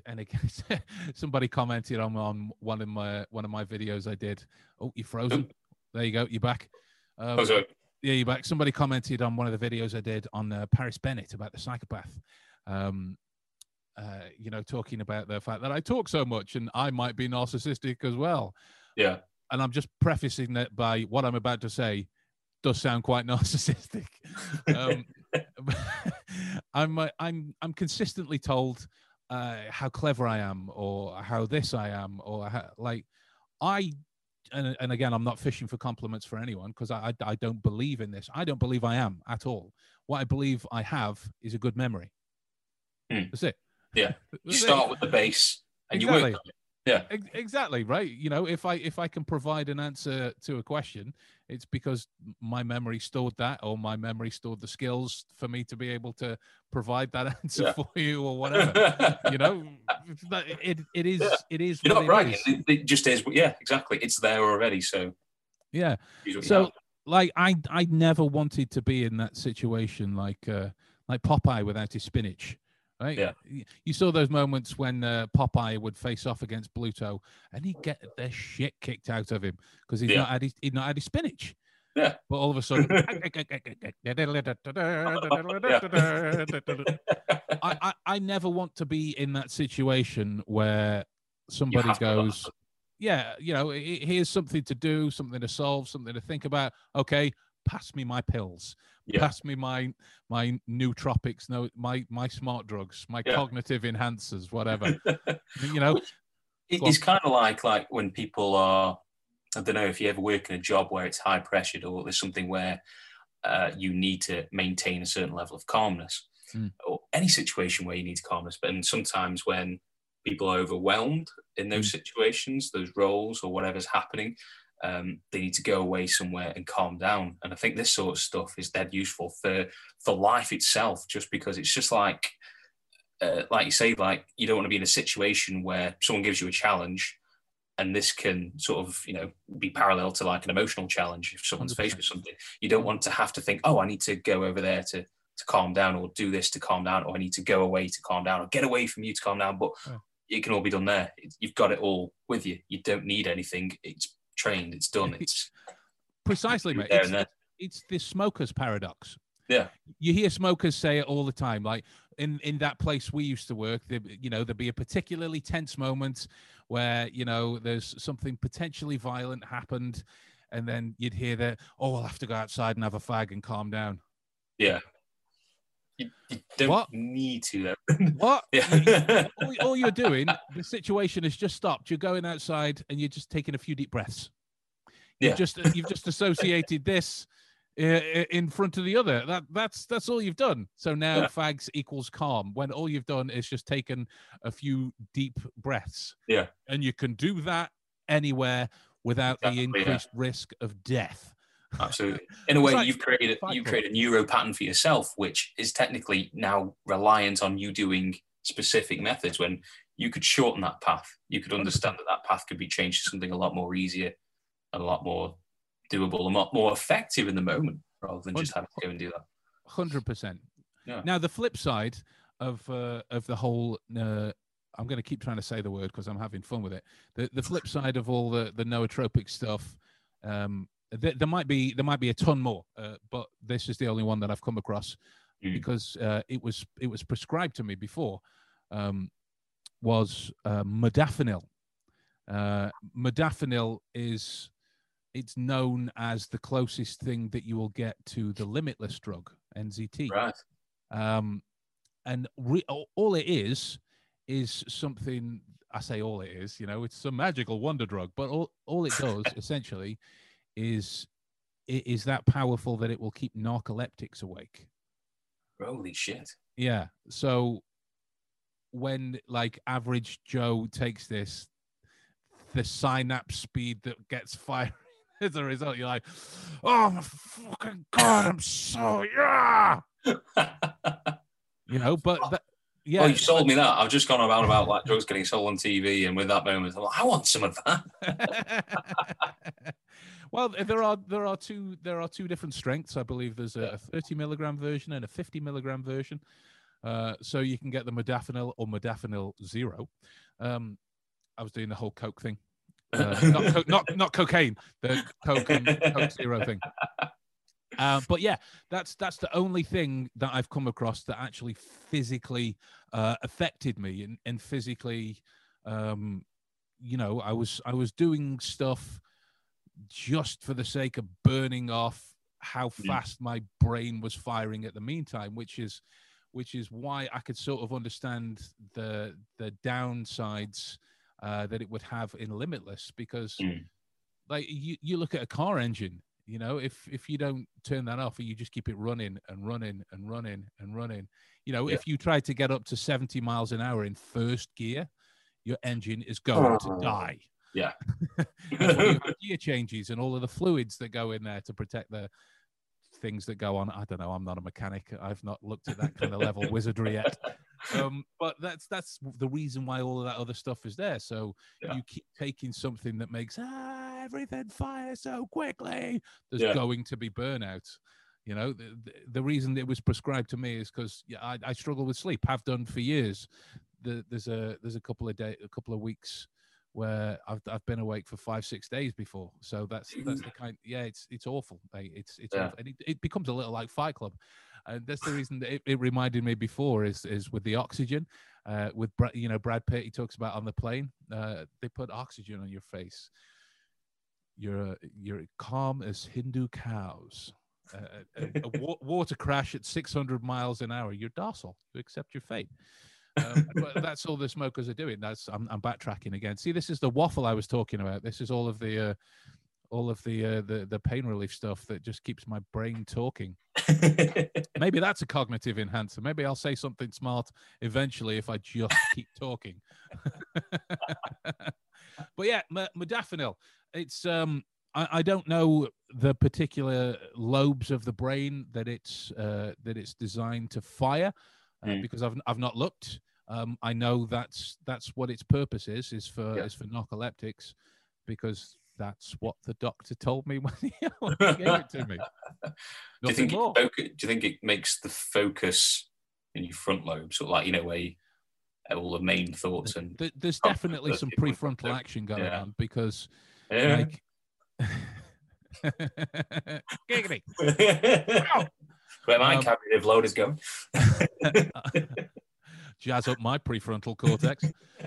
and again, somebody commented on on one of my one of my videos I did. Oh, you're frozen. There you go. You're back. Um, Oh, yeah, you're back. Somebody commented on one of the videos I did on uh, Paris Bennett about the psychopath. Um, uh, you know, talking about the fact that I talk so much and I might be narcissistic as well. Yeah. And I'm just prefacing that by what I'm about to say does sound quite narcissistic. Um, I'm uh, I'm I'm consistently told uh, how clever I am, or how this I am, or how, like I. And, and again, I'm not fishing for compliments for anyone because I, I I don't believe in this. I don't believe I am at all. What I believe I have is a good memory. Hmm. That's it. Yeah. You start with the base and you Exactly. work on it. Yeah. Exactly right you know if i if i can provide an answer to a question it's because my memory stored that or my memory stored the skills for me to be able to provide that answer Yeah. for you or whatever you know it it is Yeah. it is You're not right. it. It, it just is. Yeah, exactly. It's there already. So yeah you so like i i never wanted to be in that situation like uh like popeye without his spinach right Yeah. You saw those moments when uh, popeye would face off against bluto and he'd get the shit kicked out of him because he's Yeah. not had his he'd not had his spinach Yeah. but all of a sudden I, I i never want to be in that situation where somebody have to have goes yeah, you know, here's something to do, something to solve, something to think about. Okay, pass me my pills. Yeah. Pass me my my nootropics, no, my my smart drugs, my Yeah. cognitive enhancers, whatever. you know, It- it's kind of like like when people are I don't know if you ever work in a job where it's high pressured or there's something where uh, you need to maintain a certain level of calmness Mm. or any situation where you need calmness. But and sometimes when people are overwhelmed in those situations, those roles or whatever's happening, um, they need to go away somewhere and calm down. And I think this sort of stuff is dead useful for for life itself, just because it's just like uh, like you say, like you don't want to be in a situation where someone gives you a challenge, and this can sort of you know be parallel to like an emotional challenge. If someone's faced 100%. with something, you don't want to have to think, oh, I need to go over there to to calm down, or do this to calm down, or I need to go away to calm down, or get away from you to calm down. But it can all be done there. You've got it all with you. You don't need anything. It's trained. It's done. It's precisely, mate. there It's, and there. it's the smoker's paradox. Yeah. You hear smokers say it all the time. Like in in that place we used to work, there, you know, there'd be a particularly tense moment where you know there's something potentially violent happened, and then you'd hear that, oh, I'll have to go outside and have a fag and calm down. Yeah. You, you don't What? need to. What? yeah. all, all you're doing, the situation has just stopped. You're going outside and you're just taking a few deep breaths. You've Yeah. just you've just associated this uh, in front of the other. That that's that's all you've done. So now Yeah. fags equals calm. When all you've done is just taken a few deep breaths. Yeah. And you can do that anywhere without the Exactly, yeah. increased risk of death. Absolutely. In a way, like you've created you create a neuro pattern for yourself, which is technically now reliant on you doing specific methods. When you could shorten that path, you could understand that that path could be changed to something a lot more easier, a lot more doable, a lot more effective in the moment, rather than just having to go and do that. Hundred percent. Yeah. Now the flip side of uh, of the whole, uh, I'm going to keep trying to say the word because I'm having fun with it. The the flip side of all the the nootropic stuff, um, th- there might be there might be a ton more, uh, but this is the only one that I've come across Mm. because uh, it was it was prescribed to me before. Um, was uh, modafinil. Uh, modafinil is it's known as the closest thing that you will get to the limitless drug NZT. Right. Um, and re- all- all it is is something. I say all it is. You know, it's a magical wonder drug, but all all it does essentially is is that powerful that it will keep narcoleptics awake. Holy shit. Yeah. So when like average Joe takes this, the synapse speed that gets fired as a result, you're like, oh my fucking god, I'm so yeah. You know, but that, yeah. Well, you sold me that. I've just gone around about like drugs getting sold on TV, and with that moment, I'm like, I want some of that. well, there are there are two there are two different strengths. I believe there's a, Yeah. a 30 milligram version and a 50 milligram version. Uh, so you can get the modafinil or modafinil zero. Um, I was doing the whole Coke thing, uh, not, co- not not cocaine, the Coke and Coke zero thing. Uh, but yeah, that's that's the only thing that I've come across that actually physically uh, affected me and, and physically, um, you know, I was I was doing stuff just for the sake of burning off how fast my brain was firing at the meantime, which is which is why I could sort of understand the the downsides uh, that it would have in Limitless because Mm. like you, you look at a car engine you know if if you don't turn that off or you just keep it running and running and running and running you know Yeah. if you try to get up to 70 miles an hour in first gear your engine is going to Oh. die Yeah. That's why you have gear changes and all of the fluids that go in there to protect the things that go on. I don't know i'm not a mechanic. I've not looked at that kind of level wizardry yet. Um, but that's that's the reason why all of that other stuff is there. So Yeah. you keep taking something that makes ah, everything fire so quickly there's Yeah. going to be burnout. You know the, the, the reason it was prescribed to me is because yeah, I, I struggle with sleep. Have done for years. The, there's a there's a couple of day a couple of weeks where I've, I've been awake for five six days before. So that's that's the kind yeah it's it's awful like, it's it's Yeah. awful. and it, it becomes a little like fight club. And that's the reason that it, it reminded me before is is with the oxygen uh with Brad, you know brad pitt he talks about on the plane uh they put oxygen on your face. You're uh, you're calm as hindu cows. Uh, a, a wa- water crash at 600 miles an hour. You're docile. You accept your fate um, but that's all the smokers are doing that's I'm, I'm backtracking again see this is the waffle i was talking about this is all of the uh all of the uh, the the pain relief stuff that just keeps my brain talking maybe that's a cognitive enhancer. Maybe I'll say something smart eventually if I just keep talking. but yeah, m- modafinil. It's um, I, I don't know the particular lobes of the brain that it's uh, that it's designed to fire uh, Mm. because I've I've not looked. Um, I know that's that's what its purpose is is for Yeah. is for narcoleptics because that's what the doctor told me when he, when he gave it to me. do you think more. it do you think it makes the focus in your front lobe sort of like you know where you, all the main thoughts and Th- there's Oh, definitely some prefrontal action going Yeah. on because yeah. like Giggity. Where my Um, cognitive load is going. jazz up my prefrontal cortex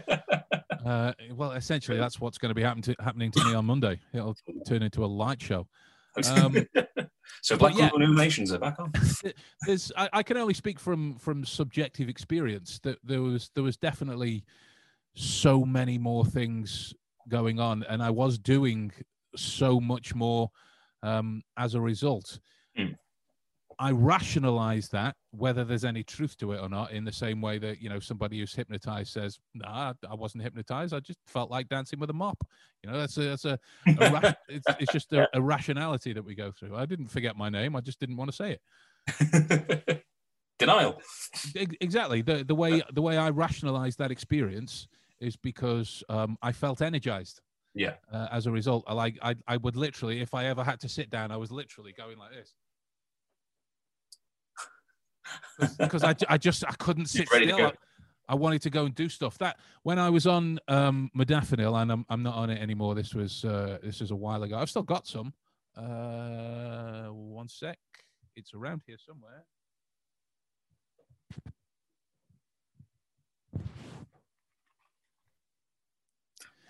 uh, well essentially that's what's going to be happen to, happening to me on monday it'll turn into a light show Um, so Black yeah. Illuminations are back on. there's I, I can only speak from from subjective experience that there was there was definitely so many more things going on and i was doing so much more um as a result. I rationalize that, whether there's any truth to it or not, in the same way that you know somebody who's hypnotized says, "Nah, I wasn't hypnotized. I just felt like dancing with a mop." You know, that's a that's a, a ra- it's, it's just a, a rationality that we go through. I didn't forget my name. I just didn't want to say it. Denial. Exactly. The the way the way I rationalize that experience is because um, I felt energized. Yeah. Uh, as a result, I like I I would literally, if I ever had to sit down, I was literally going like this. Because I, I just I couldn't sit still. I, I wanted to go and do stuff. That when I was on um, modafinil, and I'm I'm not on it anymore. This was uh, this was a while ago. I've still got some. Uh, one sec. It's around here somewhere.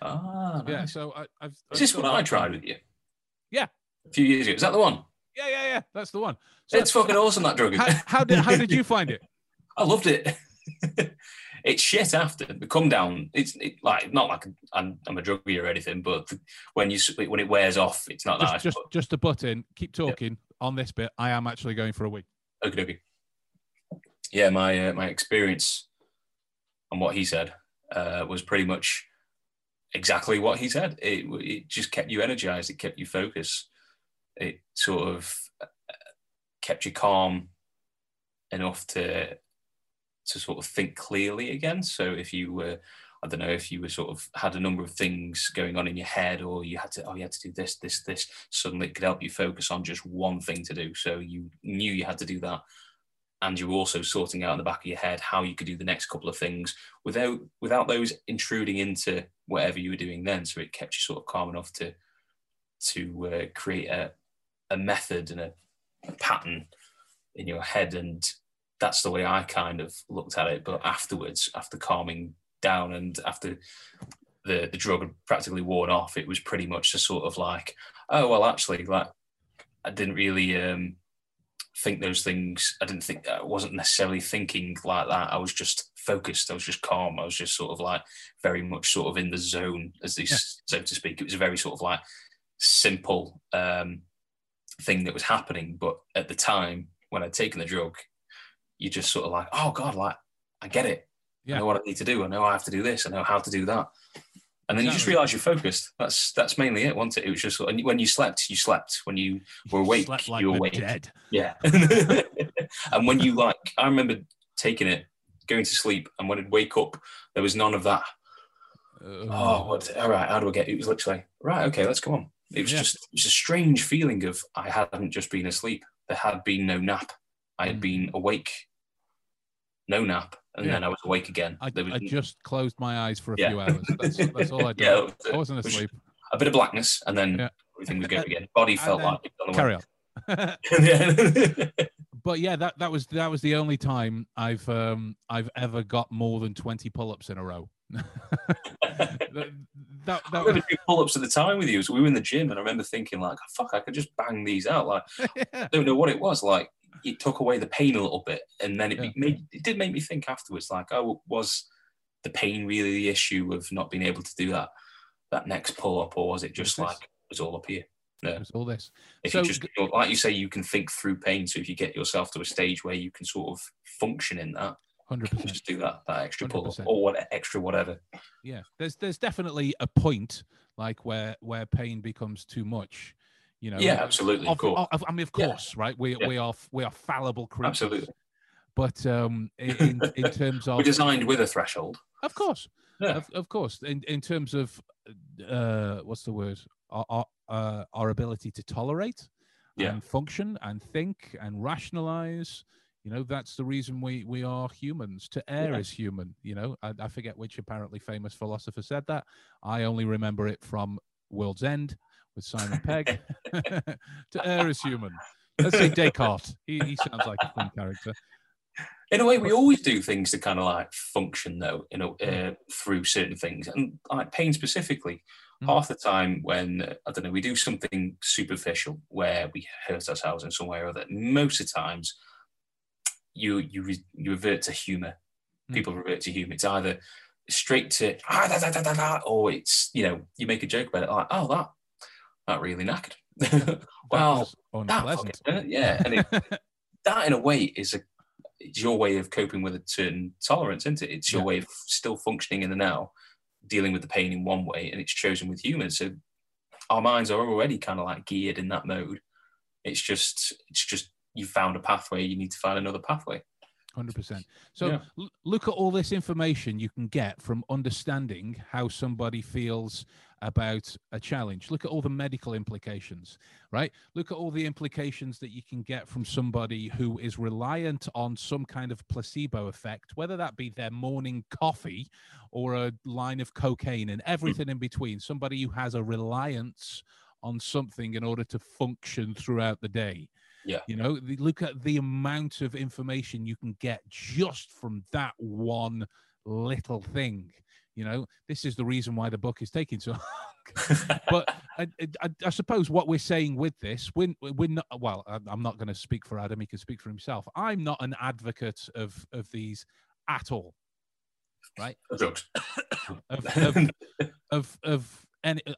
Ah, Yeah. So I, I've. Is this I tried with you? Yeah. A few years ago. Is that the one? Yeah, yeah, yeah. That's the one. So it's fucking awesome, that drug. how, how did how did you find it? I loved it. it's shit after the come down. It's it, like not like I'm, I'm a druggie or anything, but when you when it wears off, it's not Just nice. just just to butt in. Keep talking on this bit. I am actually going for a week. Okay, okay. Yeah, my uh, my experience on what he said uh, was pretty much exactly what he said. It it just kept you energized. It kept you focused. It sort of uh, kept you calm enough to to sort of think clearly again. So if you were, I don't know, if you were sort of had a number of things going on in your head, or you had to, oh, you had to do this, this, this. Suddenly, it could help you focus on just one thing to do. So you knew you had to do that, and you were also sorting out in the back of your head how you could do the next couple of things without without those intruding into whatever you were doing then. So it kept you sort of calm enough to to uh, create a a method and a, a pattern in your head and that's the way I kind of looked at it. But afterwards, after calming down and after the the drug had practically worn off, it was pretty much just sort of like, oh well, actually, like I didn't really um, think those things. I didn't think I wasn't necessarily thinking like that. I was just focused. I was just calm. I was just sort of like very much sort of in the zone, as they s so to speak. It was a very sort of like simple um, thing that was happening, but at the time when I'd taken the drug, you just sort of like, oh God, like I get it. Yeah. I know what I need to do. I know I have to do this. I know how to do that. And then you just realize you're focused. That's that's mainly it, wasn't it? It was just and when you slept, you slept. When you were awake, Slept like you were awake. dead. Yeah. and when you like, I remember taking it, going to sleep, and when I'd wake up, there was none of that. Oh, what? All right, how do I get? It was literally right. Okay, let's go on. It was Yeah. just it was a strange feeling of I hadn't just been asleep. There had been no nap. I had Mm. been awake, no nap, and Yeah. then I was awake again. I, was I just closed my eyes for a Yeah. few hours. That's, that's all I did. yeah, was I wasn't asleep. A bit of blackness, and then everything was good again. Body felt then- like it on the Carry on. but yeah, that, that was that was the only time I've um I've ever got more than twenty pull-ups in a row. That, that, that I was, remember doing pull-ups at the time with you. So we were in the gym, and I remember thinking like, oh, "Fuck, I could just bang these out." Like, yeah, I don't know what it was. Like, it took away the pain a little bit, and then it Yeah. made it did make me think afterwards. Like, oh, was the pain really the issue of not being able to do that that next pull-up, or was it just like it was all up here? Yeah. it was all this. If So you just like you say, you can think through pain. So if you get yourself to a stage where you can sort of function in that, Hundred percent. just do that that extra pull-up 100%. or what extra whatever. Yeah, there's there's definitely a point like where where pain becomes too much. You know. Yeah, absolutely, of Of, course. of- I mean, of Yeah. course, right? We Yeah. we are we are fallible creatures. Absolutely. But um, in in, in terms of We're designed with a threshold. Of course, Yeah. of, of course. In in terms of uh, what's the word? Our our, uh, our ability to tolerate Yeah. and function and think and rationalize. You know, that's the reason we we are humans. To err Yeah. is human. You know, I, I forget which apparently famous philosopher said that. I only remember it from World's End with Simon Pegg. to err is human. Let's say Descartes. He, he sounds like a fun character. In a way, we always do things to kind of like function though, you know, uh, through certain things, and like pain specifically. Mm. Half the time, when uh, I don't know, we do something superficial where we hurt ourselves in some way or other. Most of the times, you you you revert to humour. Mm. People revert to humour. It's either straight to ah, da, da, da, da, da, or it's you know you make a joke about it like oh that that really knackered. Was that fucking yeah, and it, that in a way is a it's your way of coping with a certain tolerance, isn't it? It's your Yeah. way of still functioning in the now, dealing with the pain in one way, and it's chosen with humor. So our minds are already kind of like geared in that mode. It's just it's just you found a pathway, you need to find another pathway. Hundred percent. So Yeah. l- look at all this information you can get from understanding how somebody feels about a challenge. Look at all the medical implications, right? Look at all the implications that you can get from somebody who is reliant on some kind of placebo effect, whether that be their morning coffee or a line of cocaine and everything in between. Somebody who has a reliance on something in order to function throughout the day. Yeah. You know, look at the amount of information you can get just from that one little thing. You know, this is the reason why the book is taking so long. but I, I, I suppose what we're saying with this, we're, we're not, well, I'm- not going to speak for Adam. He can speak for himself. I'm not an advocate of, of these at all. Right? Of, of, of, of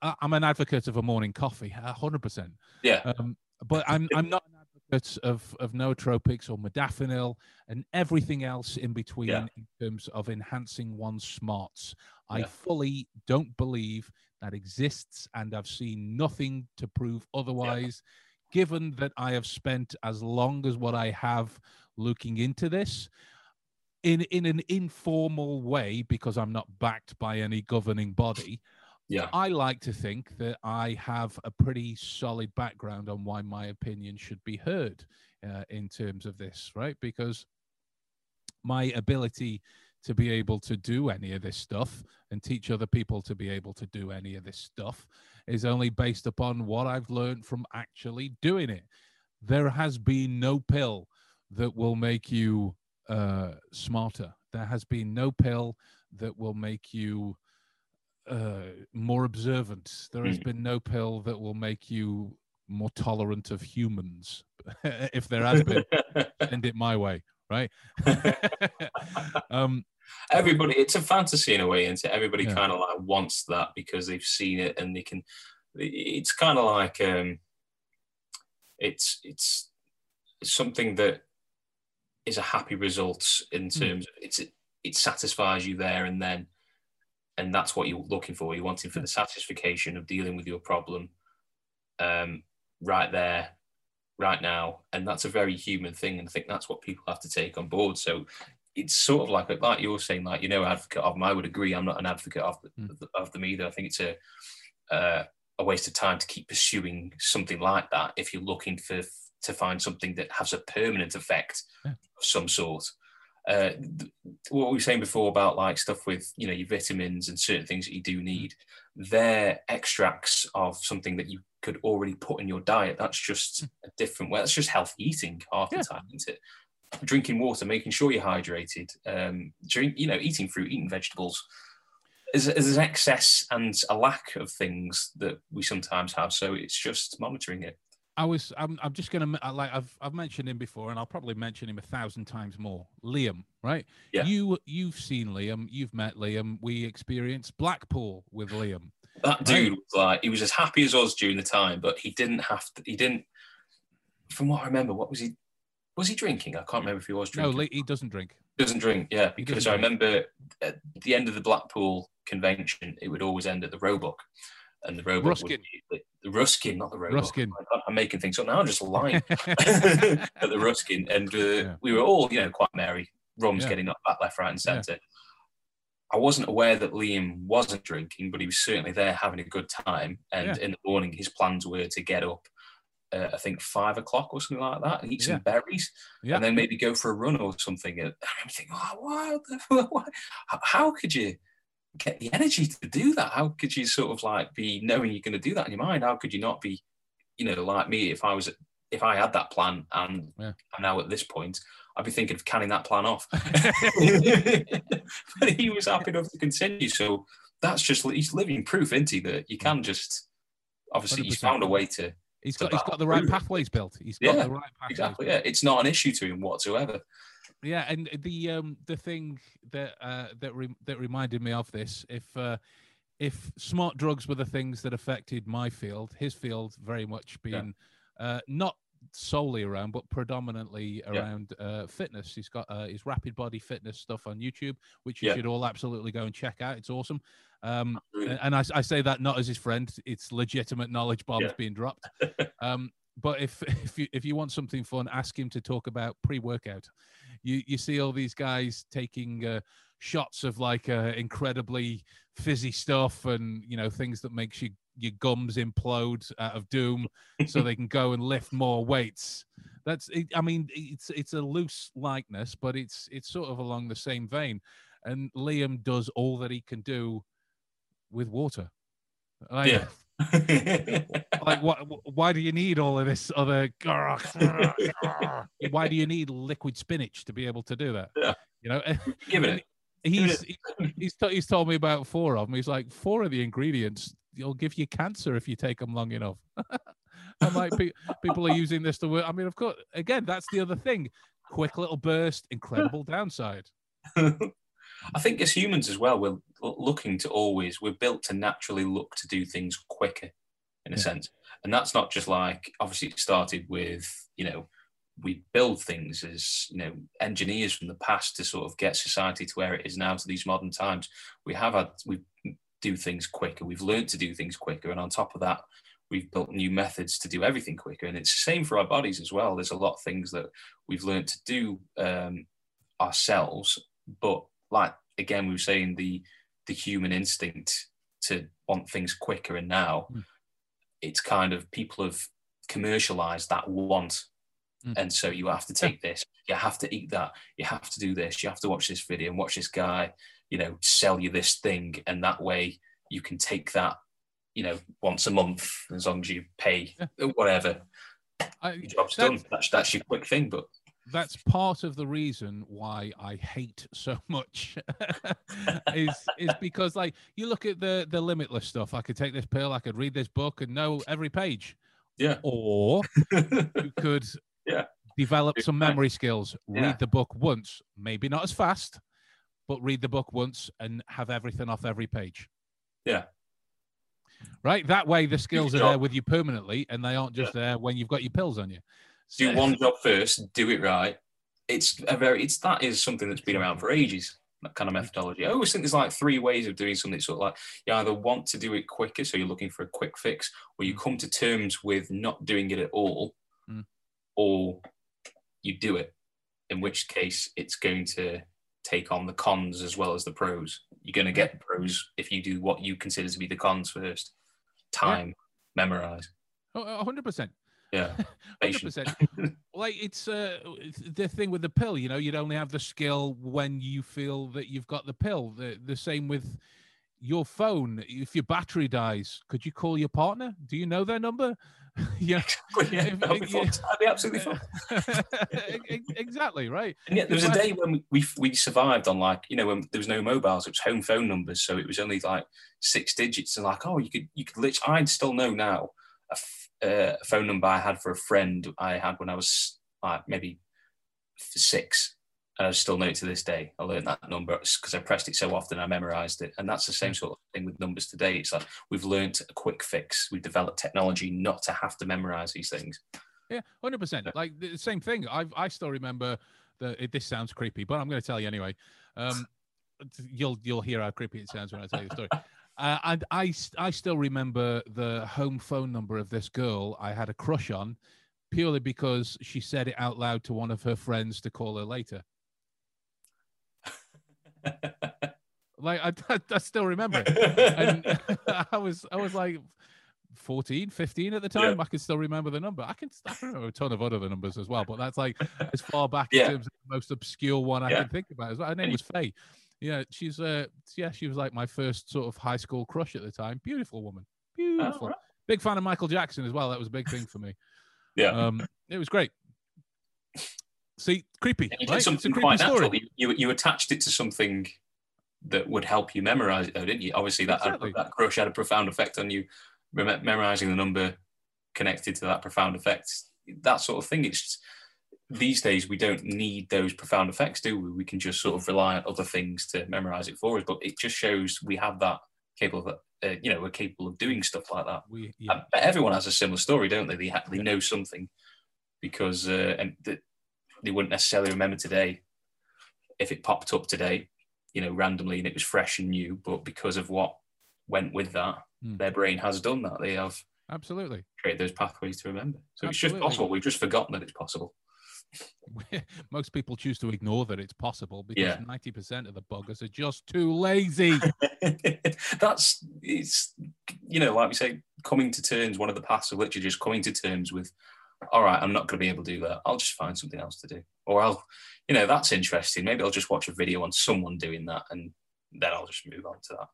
I'm an advocate of a morning coffee, a hundred percent. Yeah. Um, but I'm I'm not an of of nootropics or modafinil and everything else in between Yeah. in terms of enhancing one's smarts. I Yeah. fully don't believe that exists, and I've seen nothing to prove otherwise. Given that I have spent as long as what I have looking into this, in in an informal way because I'm not backed by any governing body. Yeah. I like to think that I have a pretty solid background on why my opinion should be heard uh, in terms of this, right? Because my ability to be able to do any of this stuff and teach other people to be able to do any of this stuff is only based upon what I've learned from actually doing it. There has been no pill that will make you uh, smarter. There has been no pill that will make you uh, more observant. There has Mm. been no pill that will make you more tolerant of humans. if there has been, send it my way, right? um, Everybody, it's a fantasy in a way, isn't it? Everybody Yeah. kind of like wants that because they've seen it and they can. It's kind of like um, it's it's something that is a happy result in Hmm. terms of it's it satisfies you there and then, and that's what you're looking for. You're wanting for the satisfaction of dealing with your problem, um, right there, right now, and that's a very human thing, and I think that's what people have to take on board. So it's sort of like like you're saying, like you know, advocate of them. I would agree. I'm not an advocate of Mm. of them either. I think it's a uh, a waste of time to keep pursuing something like that if you're looking for to find something that has a permanent effect Yeah. of some sort. Uh, th- what we were saying before about like stuff with you know your vitamins and certain things that you do need, they're extracts of something that you could already put in your diet. That's just a different way. That's just healthy eating half Yeah. the time, isn't it? Drinking water, making sure you're hydrated, um, drink, you know, eating fruit, eating vegetables. There's, there's an excess and a lack of things that we sometimes have. So it's just monitoring it. I was. I'm. I'm just gonna I like. I've. I've mentioned him before, and I'll probably mention him a thousand times more. Liam, right? Yeah. You. You've seen Liam. You've met Liam. We experienced Blackpool with Liam. That dude was like, he was as happy as us during the time, but he didn't have to, he didn't, from what I remember, what was he, was he drinking? I can't remember if he was drinking. No, he doesn't drink. doesn't drink, yeah, because I remember at the end of the Blackpool convention, it would always end at the Roebuck. And the Roebuck Ruskin. would be Ruskin, not the Roebuck. Ruskin. I'm making things up now, I'm just lying. at the Ruskin. And uh, Yeah. we were all, you know, quite merry. Rum's Yeah. getting up back left, right, and centre. I wasn't aware that Liam wasn't drinking, but he was certainly there having a good time. And Yeah. in the morning, his plans were to get up, uh, I think five o'clock or something like that, and eat some berries, Yeah. and then maybe go for a run or something. And I'm thinking, oh, what the, what? How- How could you get the energy to do that? How could you sort of like be knowing you're going to do that in your mind? How could you not be, you know, like me if I was if I had that plan and Yeah. I'm now at this point, I'd be thinking of canning that plan off. but he was happy enough to continue. So that's just he's living proof, isn't he, that you can just obviously he's 100%. found a way to He's got. He's got the right pathways built. He's got Yeah, the right pathways. exactly built. yeah. It's not an issue to him whatsoever. Yeah, and the um the thing that uh that re- that reminded me of this, if uh if smart drugs were the things that affected my field, his field very much being uh not solely around, but predominantly around uh, fitness. He's got uh, his rapid body fitness stuff on YouTube, which you Yeah. should all absolutely go and check out. It's awesome. Um, and I, I say that not as his friend; it's legitimate knowledge bombs Yeah. being dropped. Um, but if if you if you want something fun, ask him to talk about pre-workout. You you see all these guys taking uh, shots of like uh, incredibly fizzy stuff and you know things that makes you your gums implode out of doom, so they can go and lift more weights. That's it, I mean it's it's a loose likeness, but it's it's sort of along the same vein. And Liam does all that he can do with water. Like, Yeah. like what why do you need all of this other why do you need liquid spinach to be able to do that? Yeah. you know? Give it. he's he- he's he's told me about four of them he's like four of the ingredients you'll give you cancer if you take them long enough. I'm like pe- people are using this to work. I mean of course again that's the other thing. Quick little burst incredible downside. I think as humans as well, we're looking to always, we're built to naturally look to do things quicker in a Yeah. sense. And that's not just like, obviously, it started with, you know, we build things as, you know, engineers from the past to sort of get society to where it is now to these modern times. We have had, we do things quicker. We've learned to do things quicker. And on top of that, we've built new methods to do everything quicker. And it's the same for our bodies as well. There's a lot of things that we've learned to do um, ourselves, but like again, we were saying the the human instinct to want things quicker, and now Mm. it's kind of people have commercialized that want, Mm. and so you have to take this, you have to eat that, you have to do this, you have to watch this video and watch this guy, you know, sell you this thing, and that way you can take that, you know, once a month as long as you pay whatever. I, Your job's That- done. That's that's your quick thing, but that's part of the reason why I hate so much is is because like you look at the the limitless stuff. I could take this pill, I could read this book and know every page. Yeah. Or you could Yeah. develop some memory skills, Yeah. read the book once, maybe not as fast, but read the book once and have everything off every page. Yeah. Right? That way the skills are job. there with you permanently and they aren't just there when you've got your pills on you. Do one job first, do it right. It's a very it's that is something that's been around for ages. That kind of methodology. I always think there's like three ways of doing something. Sort of like you either want to do it quicker, so you're looking for a quick fix, or you Mm. come to terms with not doing it at all, Mm. or you do it. In which case, it's going to take on the cons as well as the pros. You're going to get the pros if you do what you consider to be the cons first. Time, memorize. Oh, a hundred percent. Yeah, 100%. Like it's uh the thing with the pill, you know, you'd only have the skill when you feel that you've got the pill. The the same with your phone. If your battery dies, could you call your partner? Do you know their number? yeah. yeah, that'd be fun. That'd be absolutely fun. Exactly right. And yet there was a day when we, we survived on like you know when there was no mobiles, it was home phone numbers, so it was only like six digits, and like oh you could you could literally I'd still know now a, uh, a phone number I had for a friend I had when I was like maybe six, and I still know it to this day. I learned that number because I pressed it so often I memorized it, and that's the same sort of thing with numbers today. It's like we've learned a quick fix, we've developed technology not to have to memorize these things. Yeah, hundred percent. Like the same thing. I I still remember the. It, this sounds creepy, but I'm going to tell you anyway. Um, you'll you'll hear how creepy it sounds when I tell you the story. Uh, and I still remember the home phone number of this girl I had a crush on, purely because she said it out loud to one of her friends to call her later. Like I, I, I still remember it. and I was I was like 14, 15 at the time. Yeah. I can still remember the number. I can I can remember a ton of other numbers as well, but that's like as far back Yeah. in terms of the most obscure one I Yeah. can think about. As well. Her name was Faye. Yeah, she's uh yeah, she was like my first sort of high school crush at the time. Beautiful woman. Beautiful. right. Big fan of Michael Jackson as well. That was a big thing for me. Yeah. Um it was great. See, creepy, And you right? did It's a something creepy quite story. natural. You, you, you attached it to something that would help you memorize it, though, didn't you? Obviously, that Exactly. that crush had a profound effect on you. Memorizing the number connected to that profound effect, that sort of thing. It's just, these days we don't need those profound effects, do we? We can just sort of rely on other things to memorize it for us. But it just shows we have that capable of, uh, you know, we're capable of doing stuff like that. We yeah. I bet everyone has a similar story, don't they? They, ha- they know something because uh, and th- they wouldn't necessarily remember today if it popped up today, you know, randomly and it was fresh and new. But because of what went with that, Hmm. their brain has done that. They have Absolutely. created those pathways to remember. So it's just possible. We've just forgotten that it's possible. Most people choose to ignore that it's possible because Yeah. 90% of the buggers are just too lazy. That's it's you know, like we say, coming to terms. One of the paths of literally just coming to terms with. All right, I'm not going to be able to do that. I'll just find something else to do, or I'll, you know, that's interesting. Maybe I'll just watch a video on someone doing that, and then I'll just move on to that.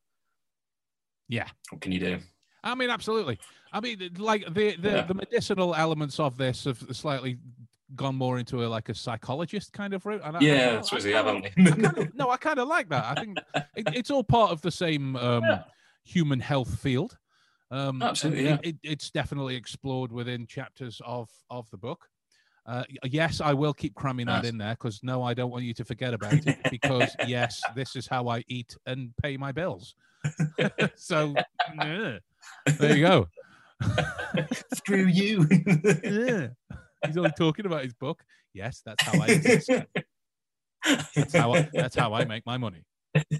Yeah. What can you do? I mean, absolutely. I mean, like the the, Yeah. the medicinal elements of this have slightly gone more into a like a psychologist kind of route. And I- Yeah, I I suppose we kinda- have, haven't we? kind of, no, I kind of like that. I think it, it's all part of the same um, Yeah. human health field. Um, Absolutely, it- it- it's definitely explored within chapters of of the book. Uh, yes, I will keep cramming that in there because no, I don't want you to forget about it. Because yes, this is how I eat and pay my bills. so yeah, there you go. Screw you. yeah. He's only talking about his book. Yes, that's how I exist. That's how I, that's how I make my money.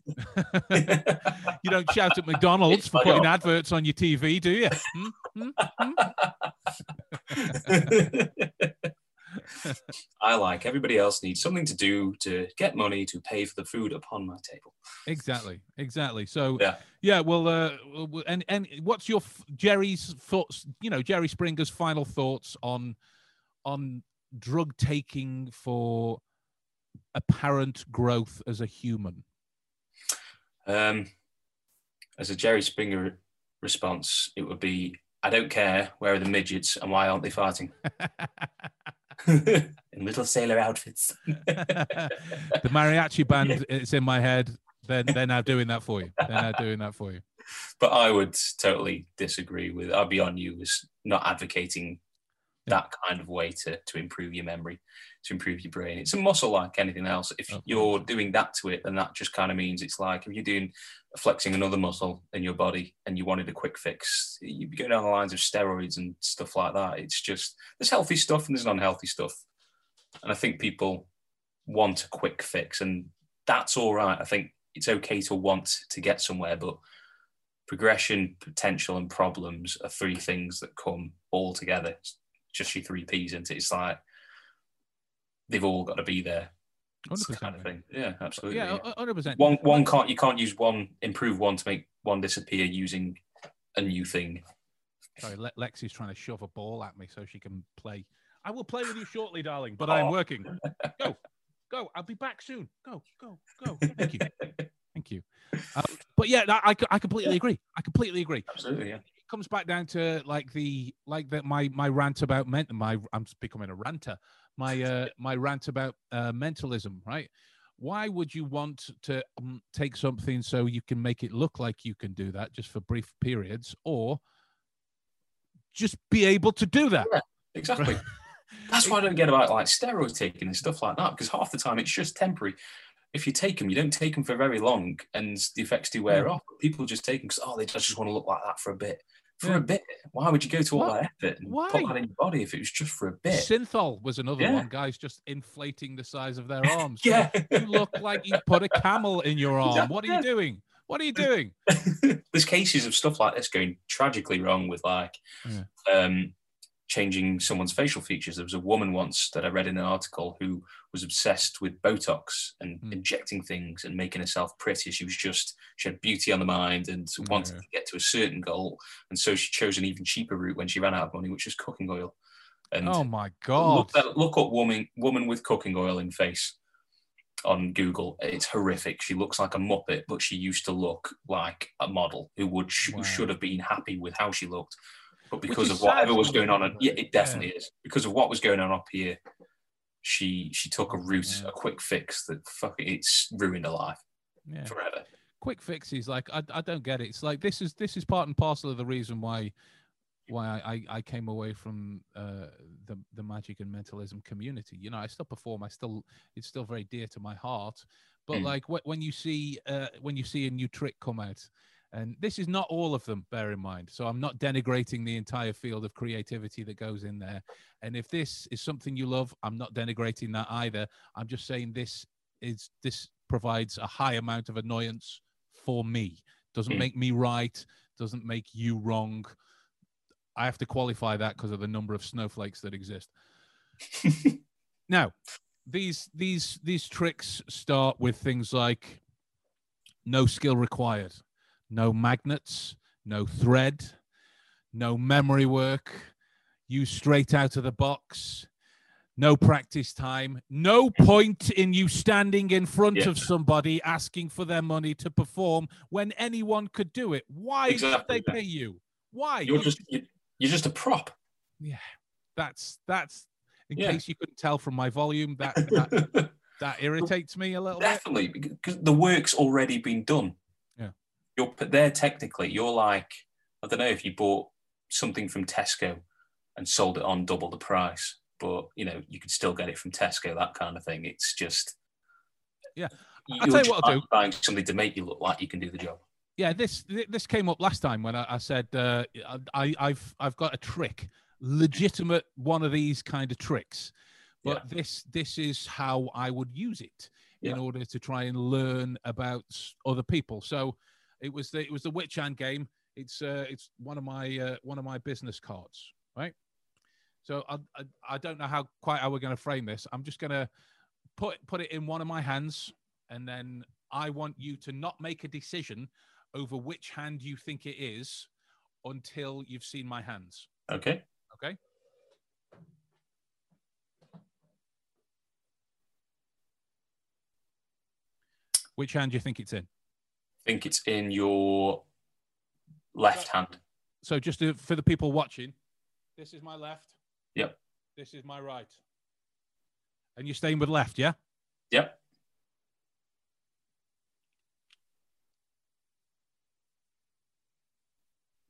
you don't shout at McDonald's for putting adverts on your TV, do you? Hmm? Hmm? Hmm? I like everybody else needs something to do to get money to pay for the food upon my table. Exactly, exactly. So Yeah. yeah, well, uh, and and what's your Jerry's thoughts? You know, Jerry Springer's final thoughts on on drug taking for apparent growth as a human. Um, as a Jerry Springer response, it would be, "I don't care. Where are the midgets and why aren't they farting? In little sailor outfits. the mariachi band it's in my head they're, they're now doing that for you they're now doing that for you but I would totally disagree with. I'd be on you as not advocating that kind of way to to improve your memory, to improve your brain. It's a muscle like anything else. If you're doing that to it, then that just kind of means it's like if you're doing flexing another muscle in your body and you wanted a quick fix, you'd be going down the lines of steroids and stuff like that. It's just there's healthy stuff and there's unhealthy stuff, and I think people want a quick fix, and that's all right. I think it's okay to want to get somewhere, but progression, potential, and problems are three things that come all together. It's just your three P's, and it? it's like they've all got to be there. It's the 100%, kind of thing. Yeah, absolutely. yeah yeah. 100% One one can't you can't use one improve one to make one disappear using a new thing. sorry Le- lexi's trying to shove a ball at me so she can play i will play with you shortly darling but i'm Oh. working go go i'll be back soon go go go thank you thank you um, but yeah I, I- I completely agree i completely agree Absolutely, yeah. Comes back down to like the like that my my rant about men my i'm becoming a ranter my uh my rant about uh mentalism right why would you want to um, take something so you can make it look like you can do that just for brief periods or just be able to do that Exactly. That's why I don't get about like steroid taking and stuff like that because half the time it's just temporary. If you take them, you don't take them for very long, and the effects do wear Yeah. off. People just take them because oh, they just want to look like that for a bit. For Yeah. a bit, why would you go to all Why- that effort and why? put that in your body if it was just for a bit? synthol was another Yeah. one guys just inflating the size of their arms Yeah. you look like you put a camel in your arm what are you doing what are you doing There's cases of stuff like this going tragically wrong with like Yeah. um, changing someone's facial features. There was a woman once that I read in an article who was obsessed with Botox and Hmm. injecting things and making herself pretty. She was just she had beauty on the mind and wanted Yeah. to get to a certain goal, and so she chose an even cheaper route when she ran out of money, which was cooking oil. And oh my god look, look up woman woman with cooking oil in face on Google. It's horrific. She looks like a muppet, but she used to look like a model who would Wow. who should have been happy with how she looked. But because of whatever was going on, yeah, it definitely is. Because of what was going on up here, she she took a route, Yeah. a quick fix that fuck it's ruined her life yeah. forever. quick fixes like I, I don't get it it's like this is this is part and parcel of the reason why why I, I, I came away from uh, the the magic and mentalism community. You know, I still perform. I still it's still very dear to my heart. But Mm. like when you see uh, when you see a new trick come out, And this is not all of them, bear in mind. So I'm not denigrating the entire field of creativity that goes in there. And if this is something you love, I'm not denigrating that either. I'm just saying this is this provides a high amount of annoyance for me. Doesn't Mm. make me right, doesn't make you wrong. I have to qualify that because of the number of snowflakes that exist. Now, these these these tricks start with things like no skill required, no magnets, no thread, no memory work, use straight out of the box, no practice time, no point in you standing in front Yeah. of somebody asking for their money to perform when anyone could do it. Why Exactly, should they pay you? Why? You're just you- you're just a prop. Yeah, that's that's in Yeah. case you couldn't tell from my volume that that, that irritates me a little bit Definitely, because the work's already been done. Yeah. You're there technically. You're like I don't know if you bought something from Tesco and sold it on double the price, but you know you could still get it from Tesco. That kind of thing. It's just Yeah. I'll tell you what I'll do. buying something to make you look like you can do the job. yeah this this came up last time when i, I said uh, I, i've i've got a trick legitimate one of these kind of tricks but this this is how i would use it in order to try and learn about other people so it was the it was the witch hand game. It's uh it's one of my uh, one of my business cards right? So I, I i don't know how quite how we're going to frame this. I'm just going to put put it in one of my hands and then i want you to not make a decision over which hand you think it is until you've seen my hands. Okay. okay? Which hand do you think it's in think it's in your left hand. so just to, for the people watching this is my left Yep. this is my right and you're staying with left yeah Yep.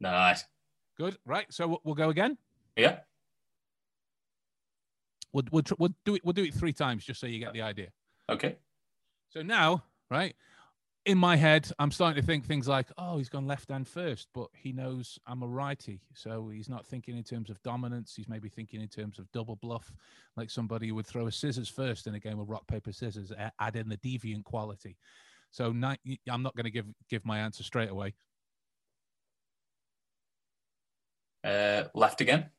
Nice. good right so we'll- go again Yeah. we'll, we'll, tr- we'll do it we'll do it three times just so you get the idea Okay. So now, right, in my head, I'm starting to think things like, oh, he's gone left hand first, but he knows I'm a righty. So he's not thinking in terms of dominance. He's maybe thinking in terms of double bluff, like somebody who would throw a scissors first in a game of rock, paper, scissors, add in the deviant quality. So ni- I'm not going to give, give my answer straight away. Uh, left again.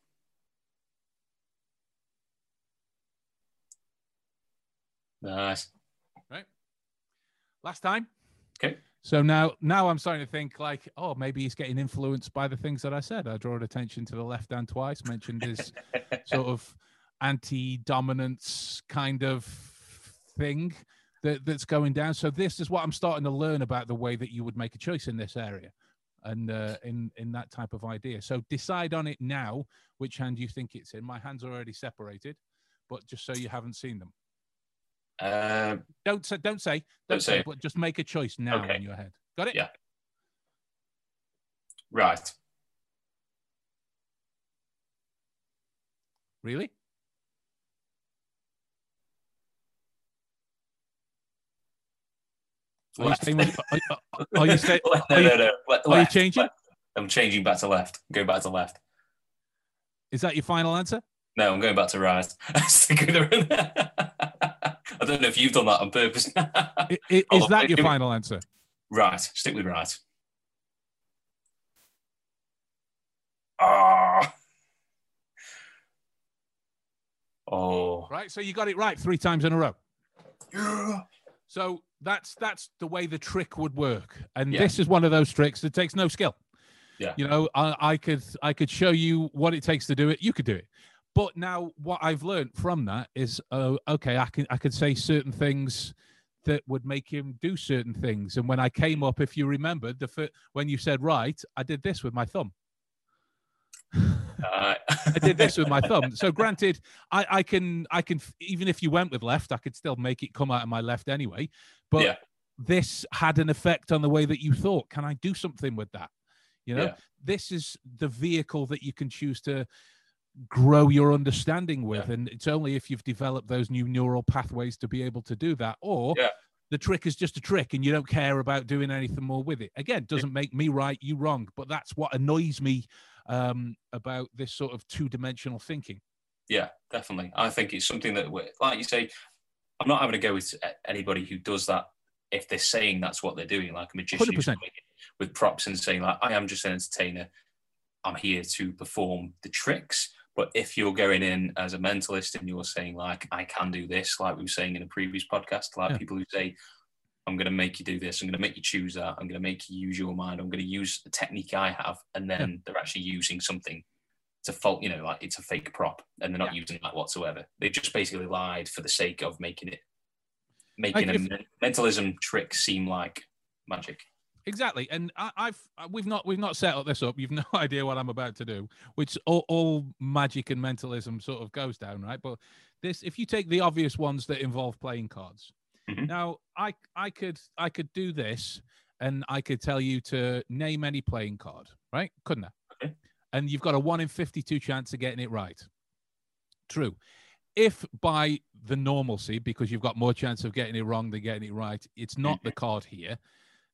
Nice. Right. Last time. So now, now I'm starting to think like, oh, maybe he's getting influenced by the things that I said. I draw attention to the left hand twice, mentioned his sort of anti-dominance kind of thing that, that's going down. So this is what I'm starting to learn about the way that you would make a choice in this area, and uh, in in that type of idea. So decide on it now. Which hand you think it's in? My hands are already separated, but just so you haven't seen them, Uh, don't say, don't say, don't, say, but just make a choice now Okay. in your head. Got it? Yeah. right. Really? Are you Left. staying with? Are, are- are you no, are no, no. Are you changing? left. I'm changing back to left. Go back to left. Is that your final answer? No, I'm going back to right. don't know if you've done that on purpose. Is Hold that your final answer? right. Stick with right. Oh. Oh. Right. So you got it right three times in a row. Yeah. So that's that's the way the trick would work. And Yeah. this is one of those tricks that takes no skill. Yeah. You know, I, I could I could show you what it takes to do it. You could do it. But now what I've learned from that is oh, okay, I can I could say certain things that would make him do certain things. And when I came up, if you remembered, the fir- when you said right, I did this with my thumb. Uh, I did this with my thumb. So granted, I, I can I can even if you went with left, I could still make it come out of my left anyway. But Yeah. this had an effect on the way that you thought. Can I do something with that? You know, Yeah. this is the vehicle that you can choose to grow your understanding with. And it's only if you've developed those new neural pathways to be able to do that. Or Yeah. the trick is just a trick and you don't care about doing anything more with it. Again, doesn't make me right, you wrong. But that's what annoys me um, about this sort of two dimensional thinking. Yeah, definitely. I think it's something that, like you say, I'm not having to go with anybody who does that if they're saying that's what they're doing, like a magician with props and saying like, I am just an entertainer. I'm here to perform the tricks. But if you're going in as a mentalist and you're saying like, I can do this, like we were saying in a previous podcast, like yeah. people who say, I'm going to make you do this. I'm going to make you choose that. I'm going to make you use your mind. I'm going to use the technique I have. And then yeah. they're actually using something to fault, you know, like it's a fake prop and they're not yeah. using that whatsoever. They just basically lied for the sake of making it, making like a if, mentalism trick seem like magic. Exactly, and I, have we've not we've not set up this up. You've no idea what I'm about to do, which all, all magic and mentalism sort of goes down, right? But this, if you take the obvious ones that involve playing cards, mm-hmm. now I I could I could do this, and I could tell you to name any playing card, right? Couldn't I? Okay. And you've got a one in fifty-two chance of getting it right. True. If by the normalcy, because you've got more chance of getting it wrong than getting it right, it's not mm-hmm. the card here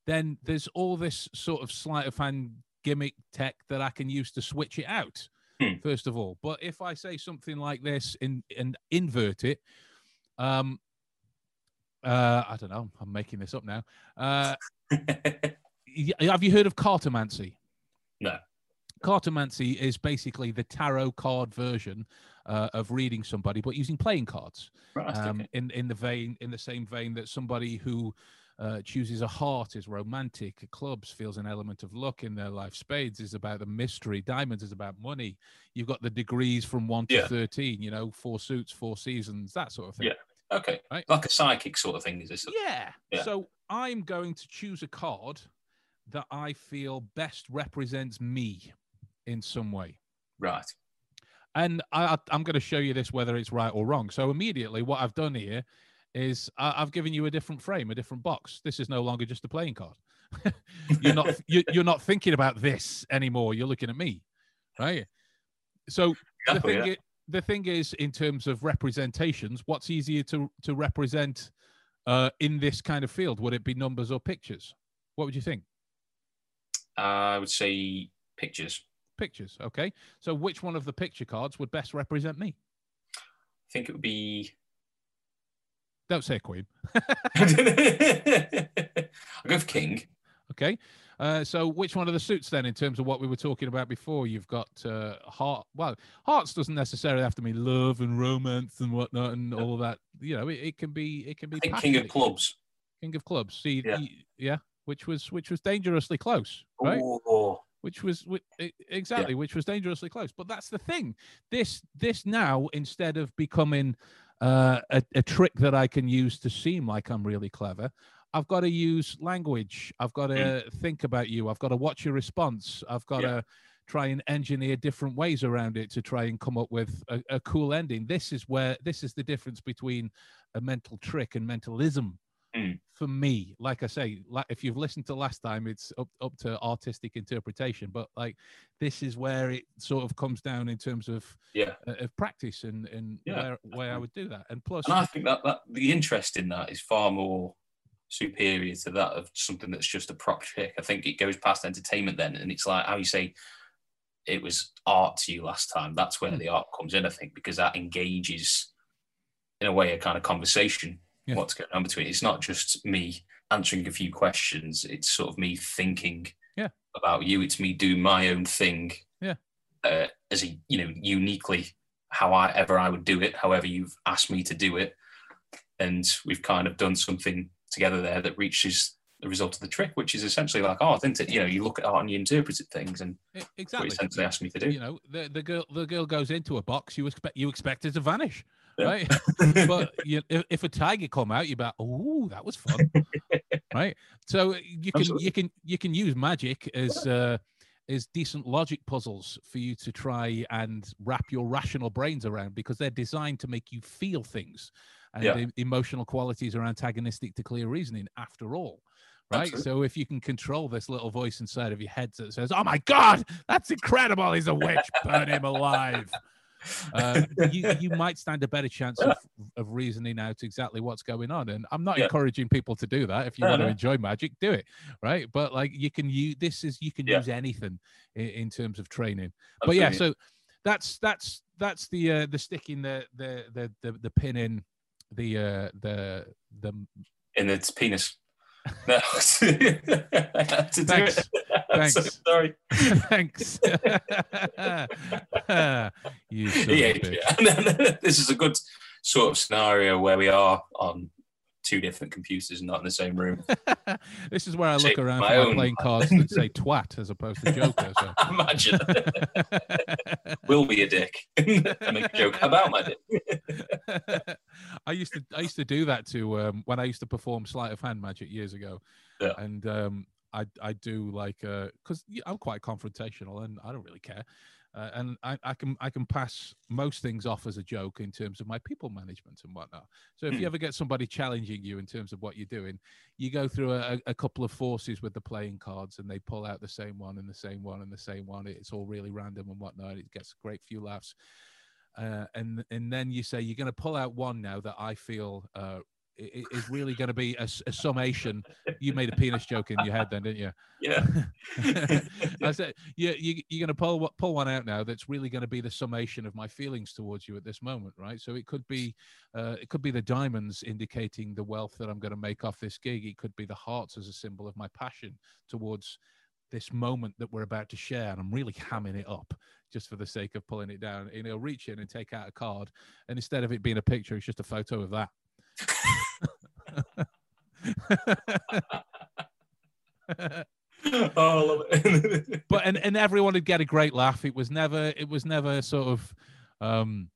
then there's all this sort of sleight of hand gimmick tech that I can use to switch it out. Hmm. First of all, but if I say something like this in and invert it, um, uh, I don't know. I'm making this up now. Uh, have you heard of cartomancy? No. Cartomancy is basically the tarot card version uh, of reading somebody, but using playing cards. Right, um, okay. In in the vein, in the same vein that somebody who uh, chooses a heart is romantic. Clubs feels an element of luck in their life. Spades is about the mystery. Diamonds is about money. You've got the degrees from one to yeah. 13, you know, four suits, four seasons, that sort of thing. Yeah. Okay. Right? Like a psychic sort of thing, is this? Yeah. yeah. So I'm going to choose a card that I feel best represents me in some way. Right. And I, I'm going to show you this whether it's right or wrong. So immediately, what I've done here is I've given you a different frame, a different box. This is no longer just a playing card. you're not you're not thinking about this anymore. You're looking at me, right? So the thing, yeah. the thing is, in terms of representations, what's easier to to represent uh, in this kind of field? Would it be numbers or pictures? What would you think? Uh, I would say pictures. Pictures. Okay. So which one of the picture cards would best represent me? I think it would be don't say Queen. I'll go for King. Okay. Uh, so, which one of the suits then, in terms of what we were talking about before? You've got uh, heart. Well, hearts doesn't necessarily have to mean love and romance and whatnot and all that. You know, it, it can be. It can be. King of clubs. King of clubs. See, yeah. yeah, which was which was dangerously close, right? Ooh. Which was exactly, yeah. which was dangerously close. But that's the thing. This this now instead of becoming uh, a, a trick that I can use to seem like I'm really clever. I've got to use language. I've got to mm. think about you. I've got to watch your response. I've got yeah. to try and engineer different ways around it to try and come up with a, a, cool ending. This is where this is the difference between a mental trick and mentalism mm. for me. Like I say, like if you've listened to last time, it's up up to artistic interpretation. But like this is where it sort of comes down in terms of yeah uh, of practice and and yeah, where, where I would do that. And plus, and I think that that the interest in that is far more superior to that of something that's just a prop trick. I think it goes past entertainment then, and it's like how you say it was art to you last time. That's where mm. the art comes in, I think, because that engages in a way a kind of conversation yeah. what's going on between. It's not just me answering a few questions. It's sort of me thinking yeah. about you. It's me doing my own thing. Yeah. Uh, as a you know uniquely how I ever I would do it, however you've asked me to do it, and we've kind of done something together there that reaches the result of the trick, which is essentially like art, isn't it? You know, you look at art and you interpret things, and exactly essentially asked me to do. You know, the, the girl the girl goes into a box, you expect you expect it to vanish right? but you, if, if, a tiger come out, you're like, oh, that was fun, right? So you can Absolutely. you can you can use magic as uh, as decent logic puzzles for you to try and wrap your rational brains around because they're designed to make you feel things, and yeah. emotional qualities are antagonistic to clear reasoning. After all. Right. Absolutely. So if you can control this little voice inside of your head that says, Oh my God, that's incredible. He's a witch. Burn him alive uh, you you might stand a better chance of, of reasoning out exactly what's going on. And I'm not Yeah. encouraging people to do that. If you No, want to enjoy magic, do it, right? But like you can use this is you can Yeah. use anything in, in terms of training. But yeah, so that's that's that's the uh, the sticking the the the the, the pin in the uh the the in its penis. No. I had to do it. I'm so Thanks. sorry. thanks you son of a Yeah, bitch. yeah. this is a good sort of scenario where we are on two different computers and not in the same room. this is where I look Shape around my for my own. playing cards and say twat as opposed to joker. So. Imagine. Will be a dick. I make a joke about my dick. I used to I used to do that to um, when I used to perform sleight of hand magic years ago, Yeah. and um, I I do like because I'm quite confrontational and I don't really care, uh, and I, I can I can pass most things off as a joke in terms of my people management and whatnot. So if Hmm. you ever get somebody challenging you in terms of what you're doing, you go through a, a couple of forces with the playing cards and they pull out the same one and the same one and the same one. It's all really random and whatnot. It gets a great few laughs. Uh, and and then you say you're going to pull out one now that I feel uh, is really going to be a summation. You made a penis joke in your head, then, didn't you? Yeah. I said you, you you're going to pull pull one out now that's really going to be the summation of my feelings towards you at this moment, right? So it could be uh, it could be the diamonds indicating the wealth that I'm going to make off this gig. It could be the hearts as a symbol of my passion towards this moment that we're about to share, and I'm really hamming it up just for the sake of pulling it down. And he'll reach in and take out a card, and instead of it being a picture, it's just a photo of that. oh, I love it. but and, and everyone would get a great laugh. It was never it was never sort of um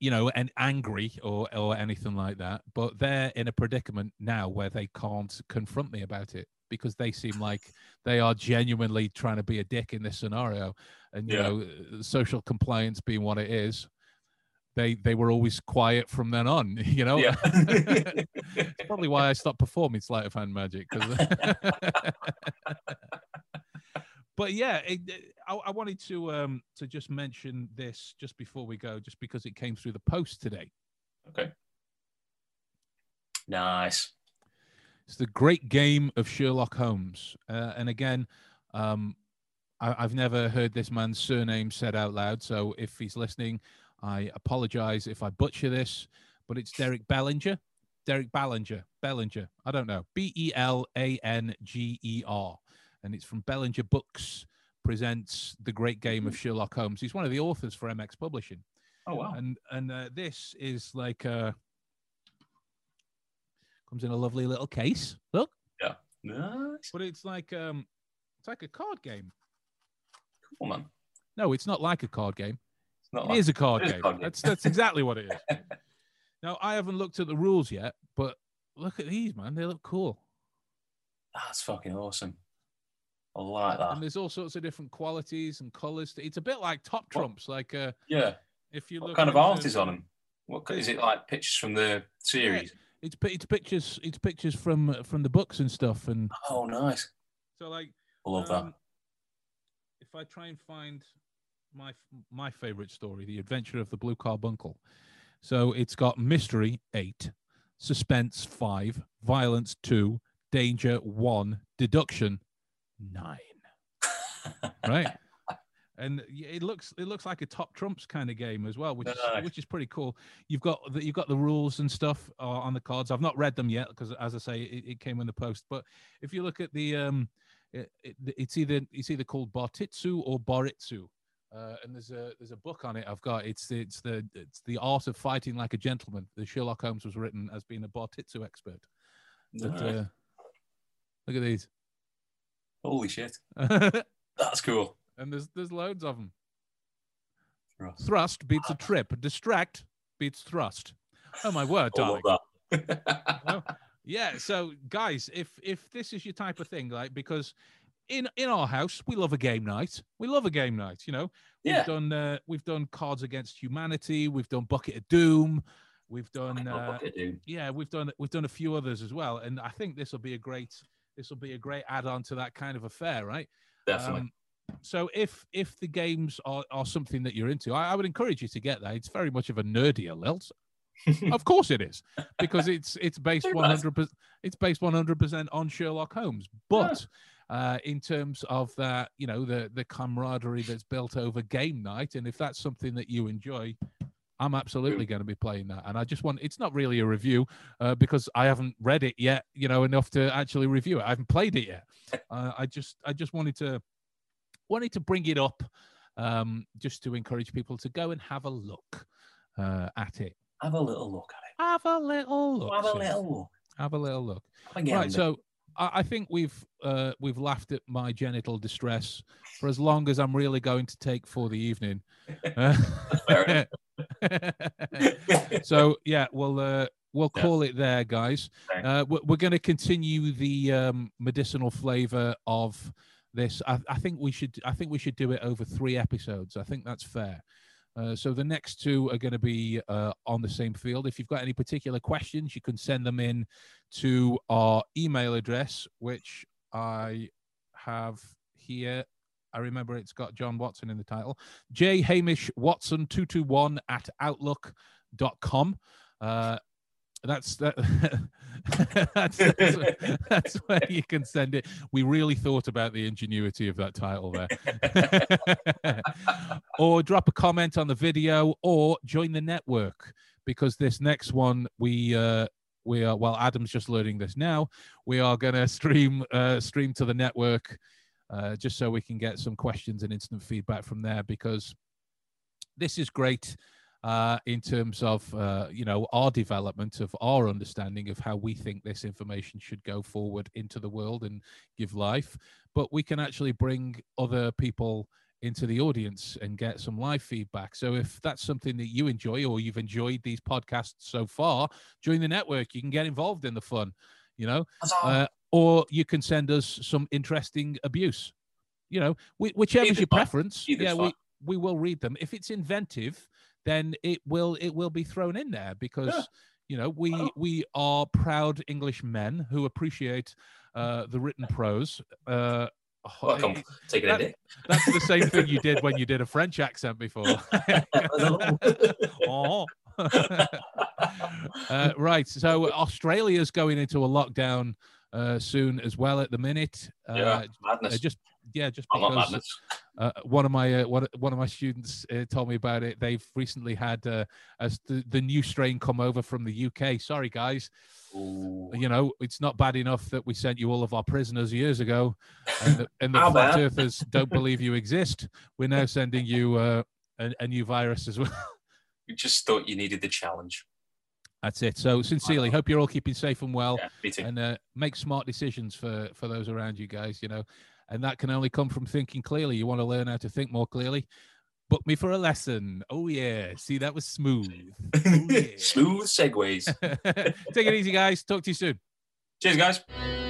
you know and angry or or anything like that. But they're in a predicament now where they can't confront me about it because they seem like they are genuinely trying to be a dick in this scenario. And you Yeah. know, social compliance being what it is, they they were always quiet from then on, you know. yeah. It's probably why I stopped performing sleight of hand magic. but yeah, it, it- I, I wanted to um to just mention this just before we go, just because it came through the post today. okay. Nice. It's the great game of Sherlock Holmes, uh, and again, um, I, I've never heard this man's surname said out loud. So if he's listening, I apologize if I butcher this, but it's Derek Bellinger. Derek Ballinger, Bellinger. I don't know. B E L A N G E R. And it's from Belanger Books presents The Great Game of Sherlock Holmes. He's one of the authors for MX Publishing. Oh, wow. And and uh, this is like uh comes in a lovely little case. Look, Yeah. Nice. but it's like um it's like a card game. Cool, man. No, it's not like a card game. It's not It like- is a card it is a game. card game. That's that's exactly what it is. now I haven't looked at the rules yet, but look at these, man. They look cool. That's fucking awesome. I like that. And there's all sorts of different qualities and colors. It's a bit like top What- trumps. Like uh Yeah. if you What look kind of into- art is on them? What is it like? Pictures from the series? It's it's pictures it's pictures from from the books and stuff. And Oh, nice. so like I love Um, that. If I try and find my my favorite story, The Adventure of the Blue Carbuncle. So it's got mystery eight, suspense five, violence two, danger one, deduction nine. Right. And it looks it looks like a top trumps kind of game as well, which is, Nice. which is pretty cool. You've got the, you've got the rules and stuff uh, on the cards. I've not read them yet because, as I say, it, it came in the post. But if you look at the um, it, it, it's either it's either called Bartitsu or Baritsu. Uh, and there's a there's a book on it I've got. It's the, it's the it's the art of fighting like a gentleman. The Sherlock Holmes was written as being a Bartitsu expert. But, Nice. uh, look at these, Holy shit. That's cool. There's there's loads of them. Thrust. Thrust beats a trip. Distract beats thrust. Oh my word, darling. yeah. So, guys, if if this is your type of thing, like because in in our house we love a game night. We love a game night. You know, we've done uh, we've done Cards Against Humanity. We've done Bucket of Doom. We've done uh, yeah, we've done we've done a few others as well, and I think this will be a great this will be a great add-on to that kind of affair, right? Definitely. Um, so if if the games are, are something that you're into, I, I would encourage you to get that. It's very much of a nerdier lilt. of course it is, because it's it's based one hundred percent. It's based one hundred percent on Sherlock Holmes. But uh, in terms of that, you know, the the camaraderie that's built over game night, and if that's something that you enjoy, I'm absolutely going to be playing that. And I just want it's not really a review uh, because I haven't read it yet, you know, enough to actually review it. I haven't played it yet. Uh, I just I just wanted to wanted to bring it up um, just to encourage people to go and have a look uh, at it. Have a little look at it. Have a little look. Have a little look. Have a little look. Have a gander. Right. So I, I think we've uh, we've laughed at my genital distress for as long as I'm really going to take for the evening. So yeah, we'll uh, we'll Yeah. call it there, guys. Uh, we're we're going to continue the um, medicinal flavor of this. I, I think we should. I think we should do it over three episodes. I think that's fair. Uh, so the next two are going to be uh, on the same field. If you've got any particular questions, you can send them in to our email address, which I have here. I remember it's got John Watson in the title. J Hamish Watson 221 at outlook.com. Uh, that's that. that's, that's, where- that's where you can send it. We really thought about the ingenuity of that title there. or drop a comment on the video, or join the network because this next one we uh, we are. Well, Adam's just learning this now. We are going to stream uh, stream to the network uh, just so we can get some questions and instant feedback from there because this is great uh, in terms of uh, you know our development of our understanding of how we think this information should go forward into the world and give life but we can actually bring other people into the audience and get some live feedback so if that's something that you enjoy or you've enjoyed these podcasts so far join the network you can get involved in the fun you know uh, or you can send us some interesting abuse. You know, whi- whichever's Either's your preference. Yeah, we we will read them. If it's inventive, then it will it will be thrown in there because Yeah. you know we we are proud English men who appreciate uh, the written prose. Uh, Welcome. Take it that- in that's the same thing you did when you did a French accent before. oh. uh, right. So Australia's going into a lockdown uh, soon as well at the minute. Uh, yeah, uh, madness. just yeah, just because uh, one of my uh, one, one of my students uh, told me about it. They've recently had uh, as the, the new strain come over from the UK. Sorry, guys. Ooh. You know, it's not bad enough that we sent you all of our prisoners years ago, and the, and the flat earthers don't believe you exist. We're now sending you uh, a, a new virus as well. We just thought you needed the challenge. That's it. So sincerely, hope you're all keeping safe and well, Yeah, and uh, make smart decisions for for those around you guys. You know, and that can only come from thinking clearly. You want to learn how to think more clearly. Book me for a lesson. Oh yeah, see that was smooth. Oh, yeah. Smooth segues. Take it easy, guys. Talk to you soon. Cheers, guys.